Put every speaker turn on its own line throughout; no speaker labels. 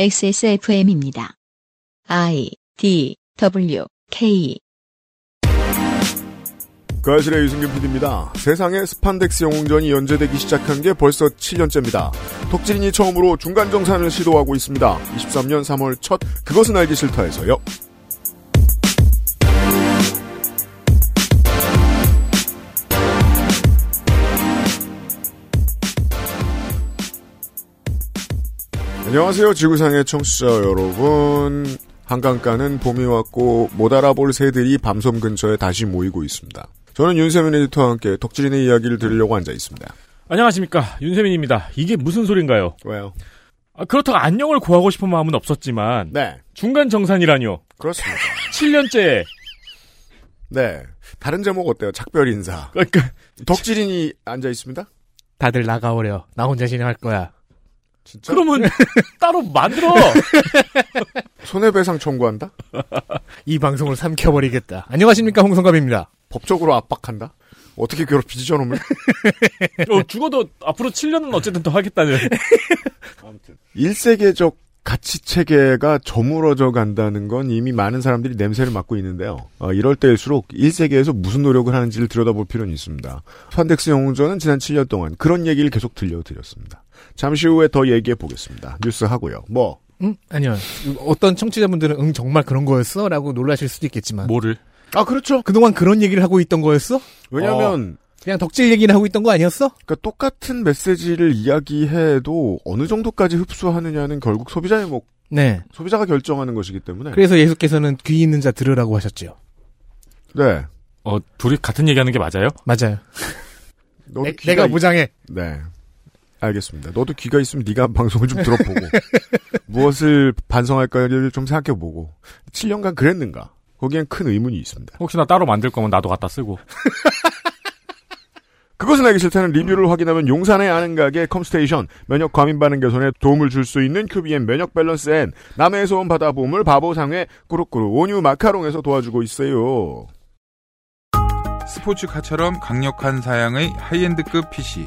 XSFM입니다. I D W K
그 아실의 유승균 PD입니다. 세상에 스판덱스 영웅전이 연재되기 시작한 게 벌써 7년째입니다. 덕질인이 처음으로 중간 정산을 시도하고 있습니다. 23년 3월 첫 그것은 알기 싫다에서요. 안녕하세요. 지구상의 청취자 여러분. 한강가는 봄이 왔고 못 알아볼 새들이 밤섬 근처에 다시 모이고 있습니다. 저는 윤세민 에디터와 함께 덕질인의 이야기를 들으려고 앉아 있습니다.
안녕하십니까 윤세민입니다. 이게 무슨 소린가요?
왜요?
아, 그렇다고 안녕을 구하고 싶은 마음은 없었지만
네,
중간 정산이라뇨.
그렇습니다.
7년째
네, 다른 제목 어때요? 작별 인사.
그러니까
덕질인이 앉아 있습니다.
다들 나가오려. 나 혼자 진행할 거야.
진짜?
그러면 따로 만들어.
손해배상 청구한다?
이 방송을 삼켜버리겠다. 안녕하십니까 홍성갑입니다.
법적으로 압박한다? 어떻게 괴롭히지 저놈을?
어, 죽어도 앞으로 7년은 어쨌든 더 하겠다는.
1세계적 가치 체계가 저물어져 간다는 건 이미 많은 사람들이 냄새를 맡고 있는데요. 어, 이럴 때일수록 1세계에서 무슨 노력을 하는지를 들여다볼 필요는 있습니다. 판덱스 영웅전은 지난 7년 동안 그런 얘기를 계속 들려드렸습니다. 잠시 후에 더 얘기해 보겠습니다. 뉴스 하고요. 뭐
응? 아니요. 어떤 청취자분들은 응 정말 그런 거였어? 라고 놀라실 수도 있겠지만
뭐를?
아, 그렇죠.
그동안 그런 얘기를 하고 있던 거였어?
왜냐면,
그냥 덕질 얘기를 하고 있던 거 아니었어?
그러니까 똑같은 메시지를 이야기해도 어느 정도까지 흡수하느냐는 결국 소비자의 목,
네.
소비자가 결정하는 것이기 때문에.
그래서 예수께서는 귀 있는 자 들으라고 하셨죠.
네.
어, 둘이 같은 얘기하는 게 맞아요?
맞아요. 내,
귀가
가
있-
무장해.
네. 알겠습니다. 너도 귀가 있으면 네가 방송을 좀 들어보고 무엇을 반성할까를 좀 생각해보고 7년간 그랬는가? 거기엔 큰 의문이 있습니다.
혹시나 따로 만들 거면 나도 갖다 쓰고.
그것은 알기 싫다는 리뷰를 확인하면 용산의 아는 가게 컴스테이션 면역 과민 반응 개선에 도움을 줄 수 있는 큐비엔 면역 밸런스 and 남해에서 온 바다 보물 바보상회 꾸룩꾸룩 온유 마카롱에서 도와주고 있어요.
스포츠카처럼 강력한 사양의 하이엔드급 PC.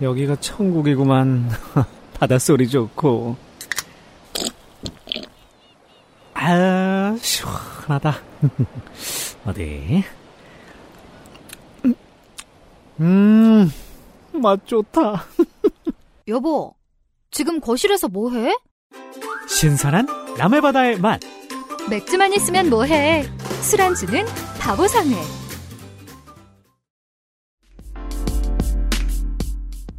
여기가 천국이구만. 바닷소리 좋고. 아, 시원하다. 어디? 음, 맛 좋다.
여보, 지금 거실에서 뭐해?
신선한 남해바다의 맛.
맥주만 있으면 뭐해? 술안주는 바보상회.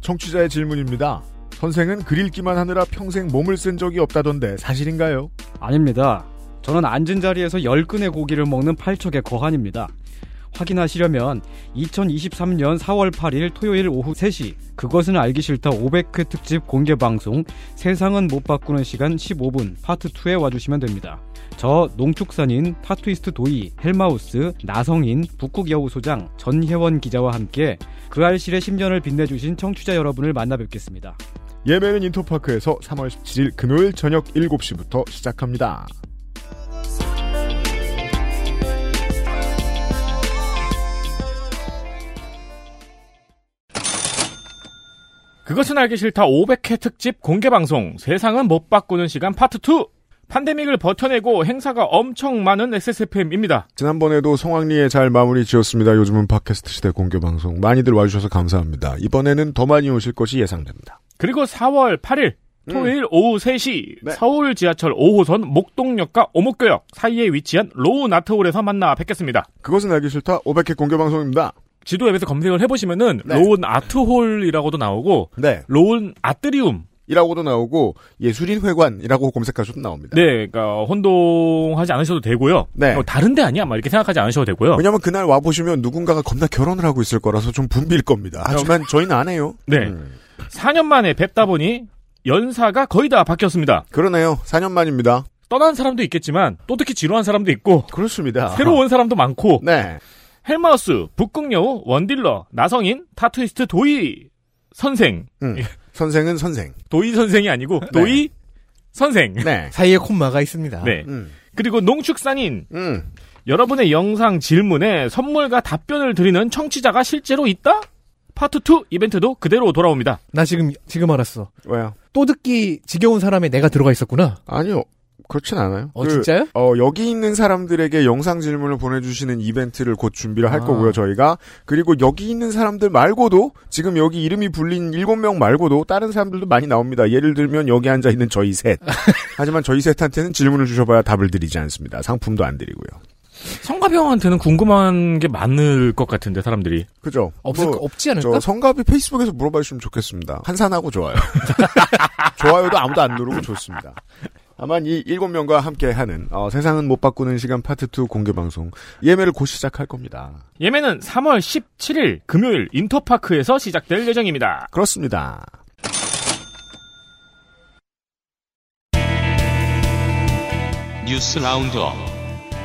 청취자의 질문입니다. 선생은 글 읽기만 하느라 평생 몸을 쓴 적이 없다던데 사실인가요?
아닙니다. 저는 앉은 자리에서 10근의 고기를 먹는 팔척의 거한입니다. 확인하시려면 2023년 4월 8일 토요일 오후 3시 그것은 알기 싫다 500회 특집 공개 방송 세상은 못 바꾸는 시간 15분 파트 2에 와주시면 됩니다. 저 농축산인 타투이스트 도이 헬마우스 나성인 북극여우 소장 전혜원 기자와 함께 그 알실의 10년을 빛내주신 청취자 여러분을 만나 뵙겠습니다.
예매는 인터파크에서 3월 17일 금요일 저녁 7시부터 시작합니다.
그것은 알기 싫다 500회 특집 공개 방송 세상은 못 바꾸는 시간 파트 2. 팬데믹을 버텨내고 행사가 엄청 많은 XSFM입니다.
지난번에도 성황리에 잘 마무리 지었습니다. 요즘은 팟캐스트 시대 공개 방송 많이들 와주셔서 감사합니다. 이번에는 더 많이 오실 것이 예상됩니다.
그리고 4월 8일 토요일 오후 3시
네.
서울 지하철 5호선 목동역과 오목교역 사이에 위치한 로운 아트홀에서 만나 뵙겠습니다.
그것은 알기 싫다 500회 공개 방송입니다.
지도 앱에서 검색을 해보시면은
네.
로운 아트홀이라고도 나오고
네.
로운 아트리움
이라고도 나오고 예술인 회관이라고 검색하셔도 나옵니다.
네, 그러니까 혼동하지 않으셔도 되고요.
네.
어, 다른 데 아니야? 막 이렇게 생각하지 않으셔도 되고요.
왜냐면 그날 와 보시면 누군가가 겁나 결혼을 하고 있을 거라서 좀 붐빌 겁니다. 하지만 저희는 안 해요.
네.
음.
4년 만에 뵙다 보니 연사가 거의 다 바뀌었습니다.
그러네요. 4년 만입니다.
떠난 사람도 있겠지만 또 특히 지루한 사람도 있고
그렇습니다.
새로 온 사람도 많고
네.
헬마우스, 북극여우, 원딜러, 나성인, 타투이스트 도이 선생.
음. 선생은 선생.
도이 선생이 아니고 도이 선생.
네.
사이에 콤마가 있습니다.
네.
음.
그리고 농축산인
음.
여러분의 영상 질문에 선물과 답변을 드리는 청취자가 실제로 있다? 파트 2 이벤트도 그대로 돌아옵니다.
나 지금 지금 알았어.
왜요?
또 듣기 지겨운 사람에 내가 들어가 있었구나.
아니요. 그렇진 않아요.
어
그,
진짜요?
어, 여기 있는 사람들에게 영상 질문을 보내주시는 이벤트를 곧 준비를 할
아.
거고요, 저희가. 그리고 여기 있는 사람들 말고도, 지금 여기 이름이 불린 7명 말고도 다른 사람들도 많이 나옵니다. 예를 들면 여기 앉아있는 저희 셋. 하지만 저희 셋한테는 질문을 주셔봐야 답을 드리지 않습니다. 상품도 안 드리고요.
성가병한테는 궁금한 게 많을 것 같은데 사람들이.
그죠?
없을
뭐,
거- 없지 않을까?
저 성갑이 페이스북에서 물어봐 주시면 좋겠습니다. 한산하고 좋아요. 좋아요도 아무도 안 누르고 좋습니다. 다만 이 일곱 명과 함께 하는 어, 세상은 못 바꾸는 시간 파트 2 공개 방송 예매를 곧 시작할 겁니다.
예매는 3월 17일 금요일 인터파크에서 시작될 예정입니다.
그렇습니다.
뉴스 roundup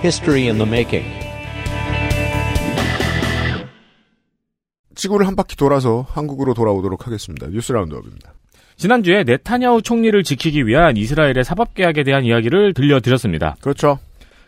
History in the making.
지구를 한 바퀴 돌아서 한국으로 돌아오도록 하겠습니다. 뉴스 roundup입니다.
지난주에 네타냐후 총리를 지키기 위한 이스라엘의 사법개혁에 대한 이야기를 들려드렸습니다.
그렇죠.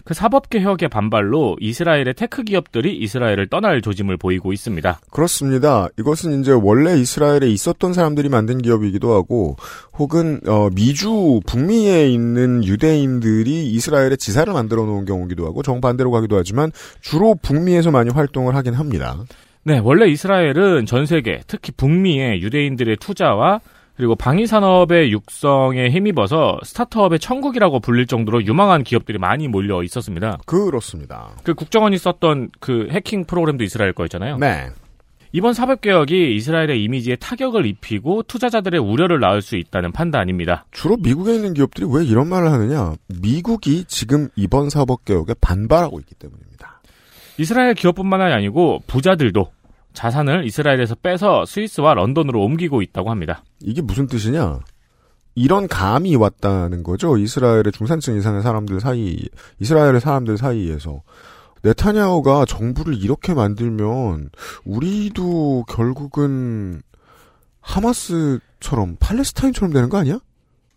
그 사법개혁의 반발로 이스라엘의 tech 기업들이 이스라엘을 떠날 조짐을 보이고 있습니다.
그렇습니다. 이것은 이제 원래 이스라엘에 있었던 사람들이 만든 기업이기도 하고, 혹은 어, 미주 북미에 있는 유대인들이 이스라엘에 지사를 만들어 놓은 경우기도 하고 정반대로 가기도 하지만 주로 북미에서 많이 활동을 하긴 합니다.
네, 원래 이스라엘은 전 세계, 특히 북미의 유대인들의 투자와 그리고 방위 산업의 육성에 힘입어서 스타트업의 천국이라고 불릴 정도로 유망한 기업들이 많이 몰려 있었습니다.
그렇습니다.
그 국정원이 썼던 그 해킹 프로그램도 이스라엘 거였잖아요.
네.
이번 사법 개혁이 이스라엘의 이미지에 타격을 입히고 투자자들의 우려를 낳을 수 있다는 판단입니다.
주로 미국에 있는 기업들이 왜 이런 말을 하느냐? 미국이 지금 이번 사법 개혁에 반발하고 있기 때문입니다.
이스라엘 기업뿐만 아니고 부자들도 자산을 이스라엘에서 빼서 스위스와 런던으로 옮기고 있다고 합니다.
이게 무슨 뜻이냐? 이런 감이 왔다는 거죠. 이스라엘의 중산층 이상의 사람들 사이, 이스라엘의 사람들 사이에서. 네타냐후가 정부를 이렇게 만들면 우리도 결국은 하마스처럼 팔레스타인처럼 되는 거 아니야?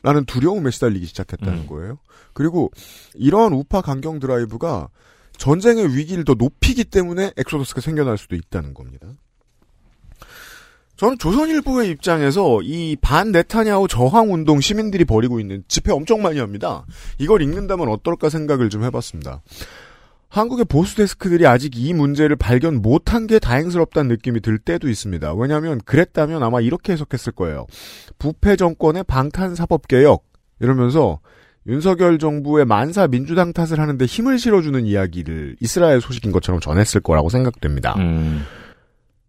라는 두려움에 시달리기 시작했다는
음.
거예요. 그리고 이러한 우파 강경 드라이브가 전쟁의 위기를 더 높이기 때문에 엑소더스가 생겨날 수도 있다는 겁니다. 저는 조선일보의 입장에서 이 반 네타냐후 저항 운동 시민들이 벌이고 있는 집회 엄청 많이 합니다. 이걸 읽는다면 어떨까 생각을 좀 해봤습니다. 한국의 보수 데스크들이 아직 이 문제를 발견 못한 게 다행스럽다는 느낌이 들 때도 있습니다. 왜냐하면 그랬다면 아마 이렇게 해석했을 거예요. 부패 정권의 방탄 사법 개혁 이러면서 윤석열 정부의 만사 민주당 탓을 하는데 힘을 실어주는 이야기를 이스라엘 소식인 것처럼 전했을 거라고 생각됩니다.
음.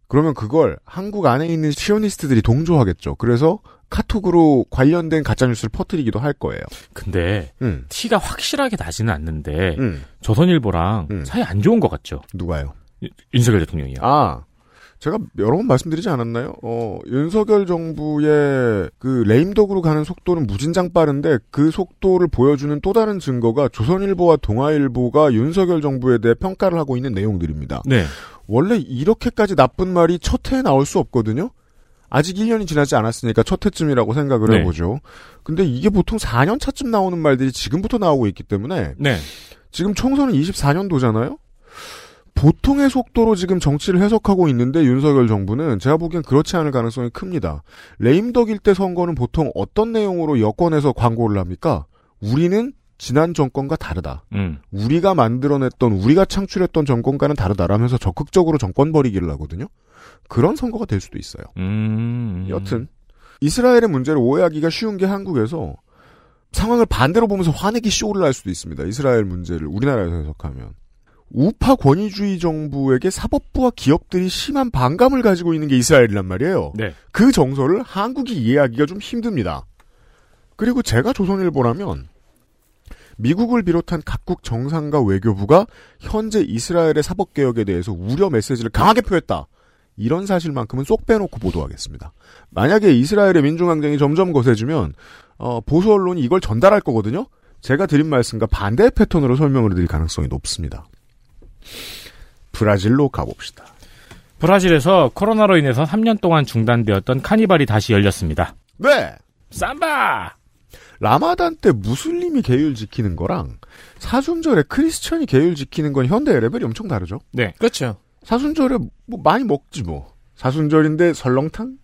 그러면 그걸 한국 안에 있는 시오니스트들이 동조하겠죠. 그래서 카톡으로 관련된 가짜뉴스를 퍼뜨리기도 할 거예요.
근데
음,
티가 확실하게 나지는 않는데
음,
조선일보랑
음.
사이 안 좋은 것 같죠.
누가요?
유- 윤석열 대통령이요.
아, 제가 여러 번 말씀드리지 않았나요? 어, 윤석열 정부의 그 레임덕으로 가는 속도는 무진장 빠른데 그 속도를 보여주는 또 다른 증거가 조선일보와 동아일보가 윤석열 정부에 대해 평가를 하고 있는 내용들입니다.
네.
원래 이렇게까지 나쁜 말이 첫 해에 나올 수 없거든요? 아직 1년이 지나지 않았으니까 첫 해쯤이라고 생각을
네.
해보죠. 근데 이게 보통 4년 차쯤 나오는 말들이 지금부터 나오고 있기 때문에
네.
지금 총선은 24년도잖아요? 보통의 속도로 지금 정치를 해석하고 있는데 윤석열 정부는 제가 보기엔 그렇지 않을 가능성이 큽니다. 레임덕일 때 선거는 보통 어떤 내용으로 여권에서 광고를 합니까? 우리는 지난 정권과 다르다.
음.
우리가 만들어냈던 우리가 창출했던 정권과는 다르다라면서 적극적으로 정권 벌이기를 하거든요. 그런 선거가 될 수도 있어요.
음.
여튼 이스라엘의 문제를 오해하기가 쉬운 게 한국에서 상황을 반대로 보면서 화내기 쇼를 할 수도 있습니다. 이스라엘 문제를 우리나라에서 해석하면 우파 권위주의 정부에게 사법부와 기업들이 심한 반감을 가지고 있는 게 이스라엘이란 말이에요.
네.
그 정서를 한국이 이해하기가 좀 힘듭니다. 그리고 제가 조선일보라면 미국을 비롯한 각국 정상과 외교부가 현재 이스라엘의 사법개혁에 대해서 우려 메시지를 강하게 표했다. 이런 사실만큼은 쏙 빼놓고 보도하겠습니다. 만약에 이스라엘의 민중항쟁이 점점 거세지면 어, 보수 언론이 이걸 전달할 거거든요. 제가 드린 말씀과 반대의 패턴으로 설명을 드릴 가능성이 높습니다. 브라질로 가봅시다.
브라질에서 코로나로 인해서 3년 동안 중단되었던 카니발이 다시 열렸습니다.
네.
삼바!
라마단 때 무슬림이 계율 지키는 거랑 사순절에 크리스천이 계율 지키는 건 현대의 레벨이 엄청 다르죠.
네.
그렇죠.
사순절에 뭐 많이 먹지 뭐. 사순절인데 설렁탕?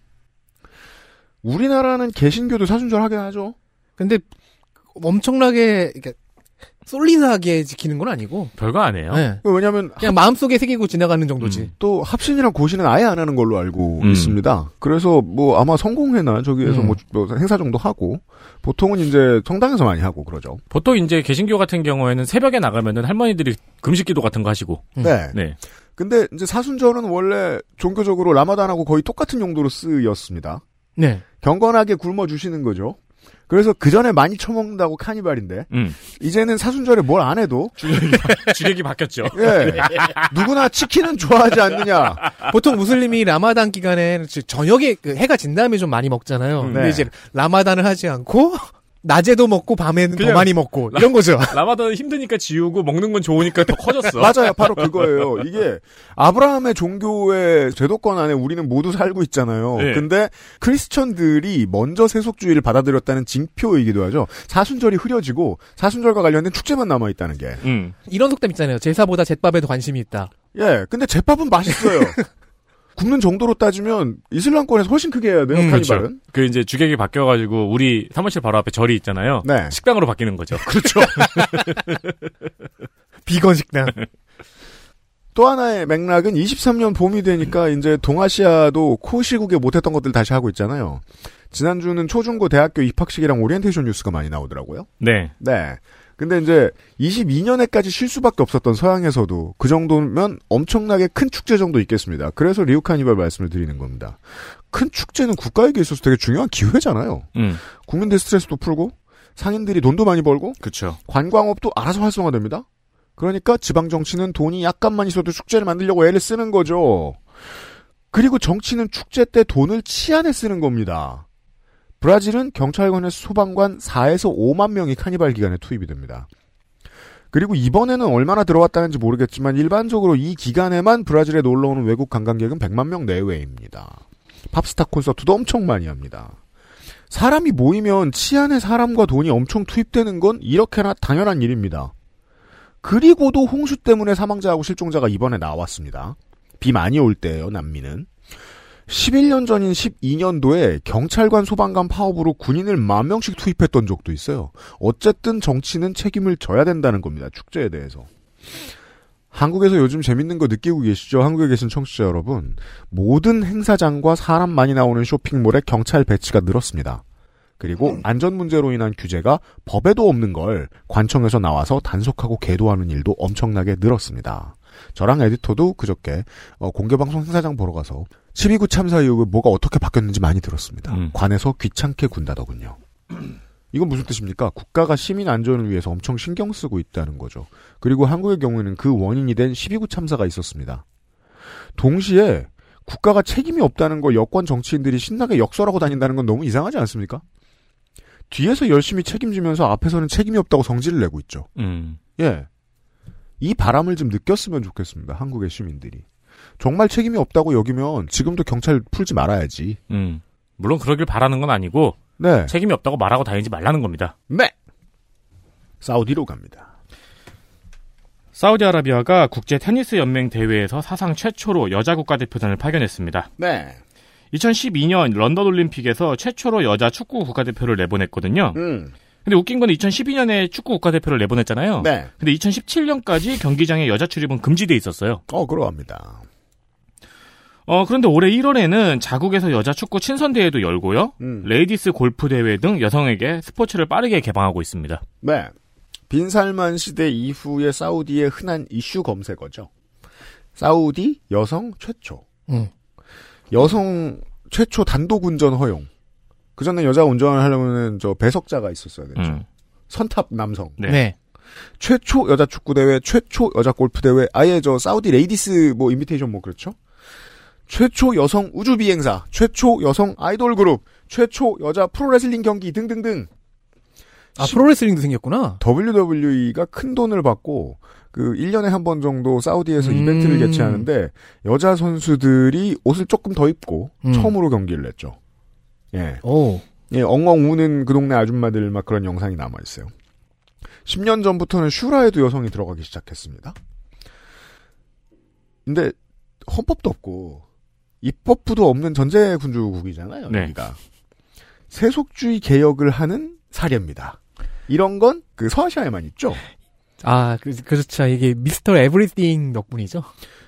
우리나라는 개신교도 사순절 하긴 하죠.
근데 엄청나게 그러니까 솔리나게 지키는 건 아니고.
별거 아니에요.
네.
왜냐면
그냥 마음속에 새기고 지나가는 정도지.
또 합신이랑 고신은 아예 안 하는 걸로 알고
음.
있습니다. 그래서 뭐 아마 성공회나 저기에서
음.
뭐, 뭐 행사 정도 하고 보통은 이제 성당에서 많이 하고 그러죠.
보통 이제 개신교 같은 경우에는 새벽에 나가면은 할머니들이 금식기도 같은 거 하시고.
음.
네.
네.
근데 이제 사순절은 원래 종교적으로 라마단하고 거의 똑같은 용도로 쓰였습니다.
네.
경건하게 굶어 주시는 거죠. 그래서 그 전에 많이 처먹는다고 카니발인데
음.
이제는 사순절에 뭘 안 해도
주객이 바뀌었죠.
예 누구나 치킨은 좋아하지 않느냐.
보통 무슬림이 라마단 기간에 저녁에 그 해가 진 다음에 좀 많이 먹잖아요.
네.
근데 이제 라마단을 하지 않고 낮에도 먹고 밤에는 더 많이 먹고 이런 거죠.
라마다는 힘드니까 지우고 먹는 건 좋으니까 더 커졌어.
맞아요, 바로 그거예요. 이게 아브라함의 종교의 제도권 안에 우리는 모두 살고 있잖아요.
네.
근데 크리스천들이 먼저 세속주의를 받아들였다는 징표이기도 하죠. 사순절이 흐려지고 사순절과 관련된 축제만 남아 있다는 게.
음.
이런 속담 있잖아요. 제사보다 잿밥에도 관심이 있다.
예, 근데 제밥은 맛있어요. 굽는 정도로 따지면 이슬람권에서 훨씬 크게 해야 돼요,
음,
카니발은.
그 이제 주객이 바뀌어가지고 우리 사무실 바로 앞에 절이 있잖아요.
네.
식당으로 바뀌는 거죠.
그렇죠.
비건 식당.
또 하나의 맥락은 23년 봄이 되니까 이제 동아시아도 코시국에 못했던 것들 다시 하고 있잖아요. 지난주는 초중고 대학교 입학식이랑 오리엔테이션 뉴스가 많이 나오더라고요.
네.
네. 근데 이제 22년에까지 쉴 수밖에 없었던 서양에서도 그 정도면 엄청나게 큰 축제 정도 있겠습니다. 그래서 리우 카니발 말씀을 드리는 겁니다. 큰 축제는 국가에게 있어서 되게 중요한 기회잖아요.
음.
국민들 스트레스도 풀고 상인들이 돈도 많이 벌고
그쵸.
관광업도 알아서 활성화됩니다. 그러니까 지방 정치는 돈이 약간만 있어도 축제를 만들려고 애를 쓰는 거죠. 그리고 정치는 축제 때 돈을 치안에 쓰는 겁니다. 브라질은 경찰관에서 소방관 4에서 5만 명이 카니발 기간에 투입이 됩니다. 그리고 이번에는 얼마나 들어왔다는지 모르겠지만 일반적으로 이 기간에만 브라질에 놀러 오는 외국 관광객은 100만 명 내외입니다. 팝스타 콘서트도 엄청 많이 합니다. 사람이 모이면 치안에 사람과 돈이 엄청 투입되는 건 이렇게나 당연한 일입니다. 그리고도 홍수 때문에 사망자하고 실종자가 이번에 나왔습니다. 비 많이 올 때예요, 난민은. 11년 전인 12년도에 경찰관 소방관 파업으로 군인을 만 명씩 투입했던 적도 있어요. 어쨌든 정치는 책임을 져야 된다는 겁니다. 축제에 대해서. 한국에서 요즘 재밌는 거 느끼고 계시죠? 한국에 계신 청취자 여러분. 모든 행사장과 사람 많이 나오는 쇼핑몰에 경찰 배치가 늘었습니다. 그리고 안전 문제로 인한 규제가 법에도 없는 걸 관청에서 나와서 단속하고 계도하는 일도 엄청나게 늘었습니다. 저랑 에디터도 그저께 어, 공개방송 행사장 보러 가서 12구 참사 이후에 뭐가 어떻게 바뀌었는지 많이 들었습니다.
음.
관에서 귀찮게 군다더군요. 이건 무슨 뜻입니까? 국가가 시민 안전을 위해서 엄청 신경 쓰고 있다는 거죠. 그리고 한국의 경우에는 그 원인이 된 12구 참사가 있었습니다. 동시에 국가가 책임이 없다는 걸 여권 정치인들이 신나게 역설하고 다닌다는 건 너무 이상하지 않습니까? 뒤에서 열심히 책임지면서 앞에서는 책임이 없다고 성질을 내고 있죠.
음.
예. 이 바람을 좀 느꼈으면 좋겠습니다. 한국의 시민들이. 정말 책임이 없다고 여기면 지금도 경찰 풀지 말아야지.
음. 물론 그러길 바라는 건 아니고
네.
책임이 없다고 말하고 다니지 말라는 겁니다.
네. 사우디로 갑니다.
사우디아라비아가 국제 테니스 연맹 대회에서 사상 최초로 여자 국가대표단을 파견했습니다.
네.
2012년 런던 올림픽에서 최초로 여자 축구 국가대표를 내보냈거든요.
음.
근데 웃긴 건 2012년에 축구 국가대표를 내보냈잖아요.
네.
근데 2017년까지 경기장에 여자 출입은 금지돼 있었어요.
어, 그러합니다.
어, 그런데 올해 1월에는 자국에서 여자 축구 친선 대회도 열고요.
음.
Ladies 골프 대회 등 여성에게 스포츠를 빠르게 개방하고 있습니다.
네. 빈살만 시대 이후의 사우디의 흔한 이슈 검색어죠. 사우디 여성 최초.
음.
여성 최초 단독 운전 허용. 그 전에 여자 운전을 하려면은 저 배석자가 있었어야 됐죠.
음.
선탑 남성.
네.
네.
최초 여자 축구 대회, 최초 여자 골프 대회, 아예 저 사우디 Ladies 뭐 Invitation 뭐 그렇죠? 최초 여성 우주 비행사, 최초 여성 아이돌 그룹, 최초 여자 프로레슬링 경기 등등등.
아, 프로레슬링도 생겼구나.
WWE가 큰 돈을 받고 그 1년에 한 번 정도 사우디에서
음.
이벤트를 개최하는데 여자 선수들이 옷을 조금 더 입고
음.
처음으로 경기를 했죠. 예.
오.
예, 엉엉 우는 그 동네 아줌마들 막 그런 영상이 남아 있어요. 10년 전부터는 슈라에도 여성이 들어가기 시작했습니다. 근데 헌법도 없고 입법부도 없는 전제 군주국이잖아요.
네.
여기가 세속주의 개혁을 하는 사례입니다. 이런 건 그 서아시아에만 있죠.
아, 그, 그렇죠. 이게 미스터 에브리띵 덕분이죠.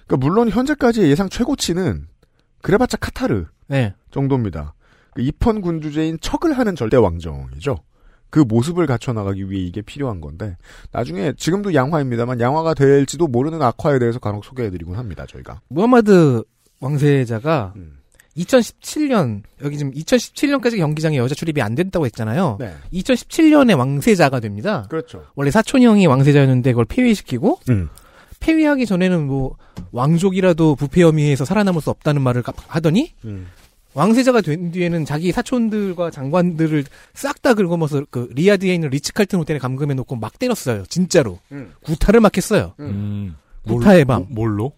그러니까 물론 현재까지의 예상 최고치는 그래봤자 카타르
네.
정도입니다. 그 입헌 군주제인 척을 하는 절대 왕정이죠. 그 모습을 갖춰 나가기 위해 이게 필요한 건데 나중에 지금도 양화입니다만 양화가 될지도 모르는 악화에 대해서 간혹 소개해드리곤 합니다. 저희가.
무하마드 왕세자가
음.
2017년 여기 지금 2017년까지 경기장에 여자 출입이 안 됐다고 했잖아요.
네.
2017년에 왕세자가 됩니다.
그렇죠.
원래 사촌 형이 왕세자였는데 그걸 폐위시키고
음.
폐위하기 전에는 뭐 왕족이라도 부패 혐의에서 살아남을 수 없다는 말을 가- 하더니
음.
왕세자가 된 뒤에는 자기 사촌들과 장관들을 싹 다 긁어모서 그 리아드에 있는 리츠칼튼 호텔에 감금해 놓고 막 때렸어요. 진짜로
음.
구타를 막 했어요.
음.
구타의 밤.
뭘로?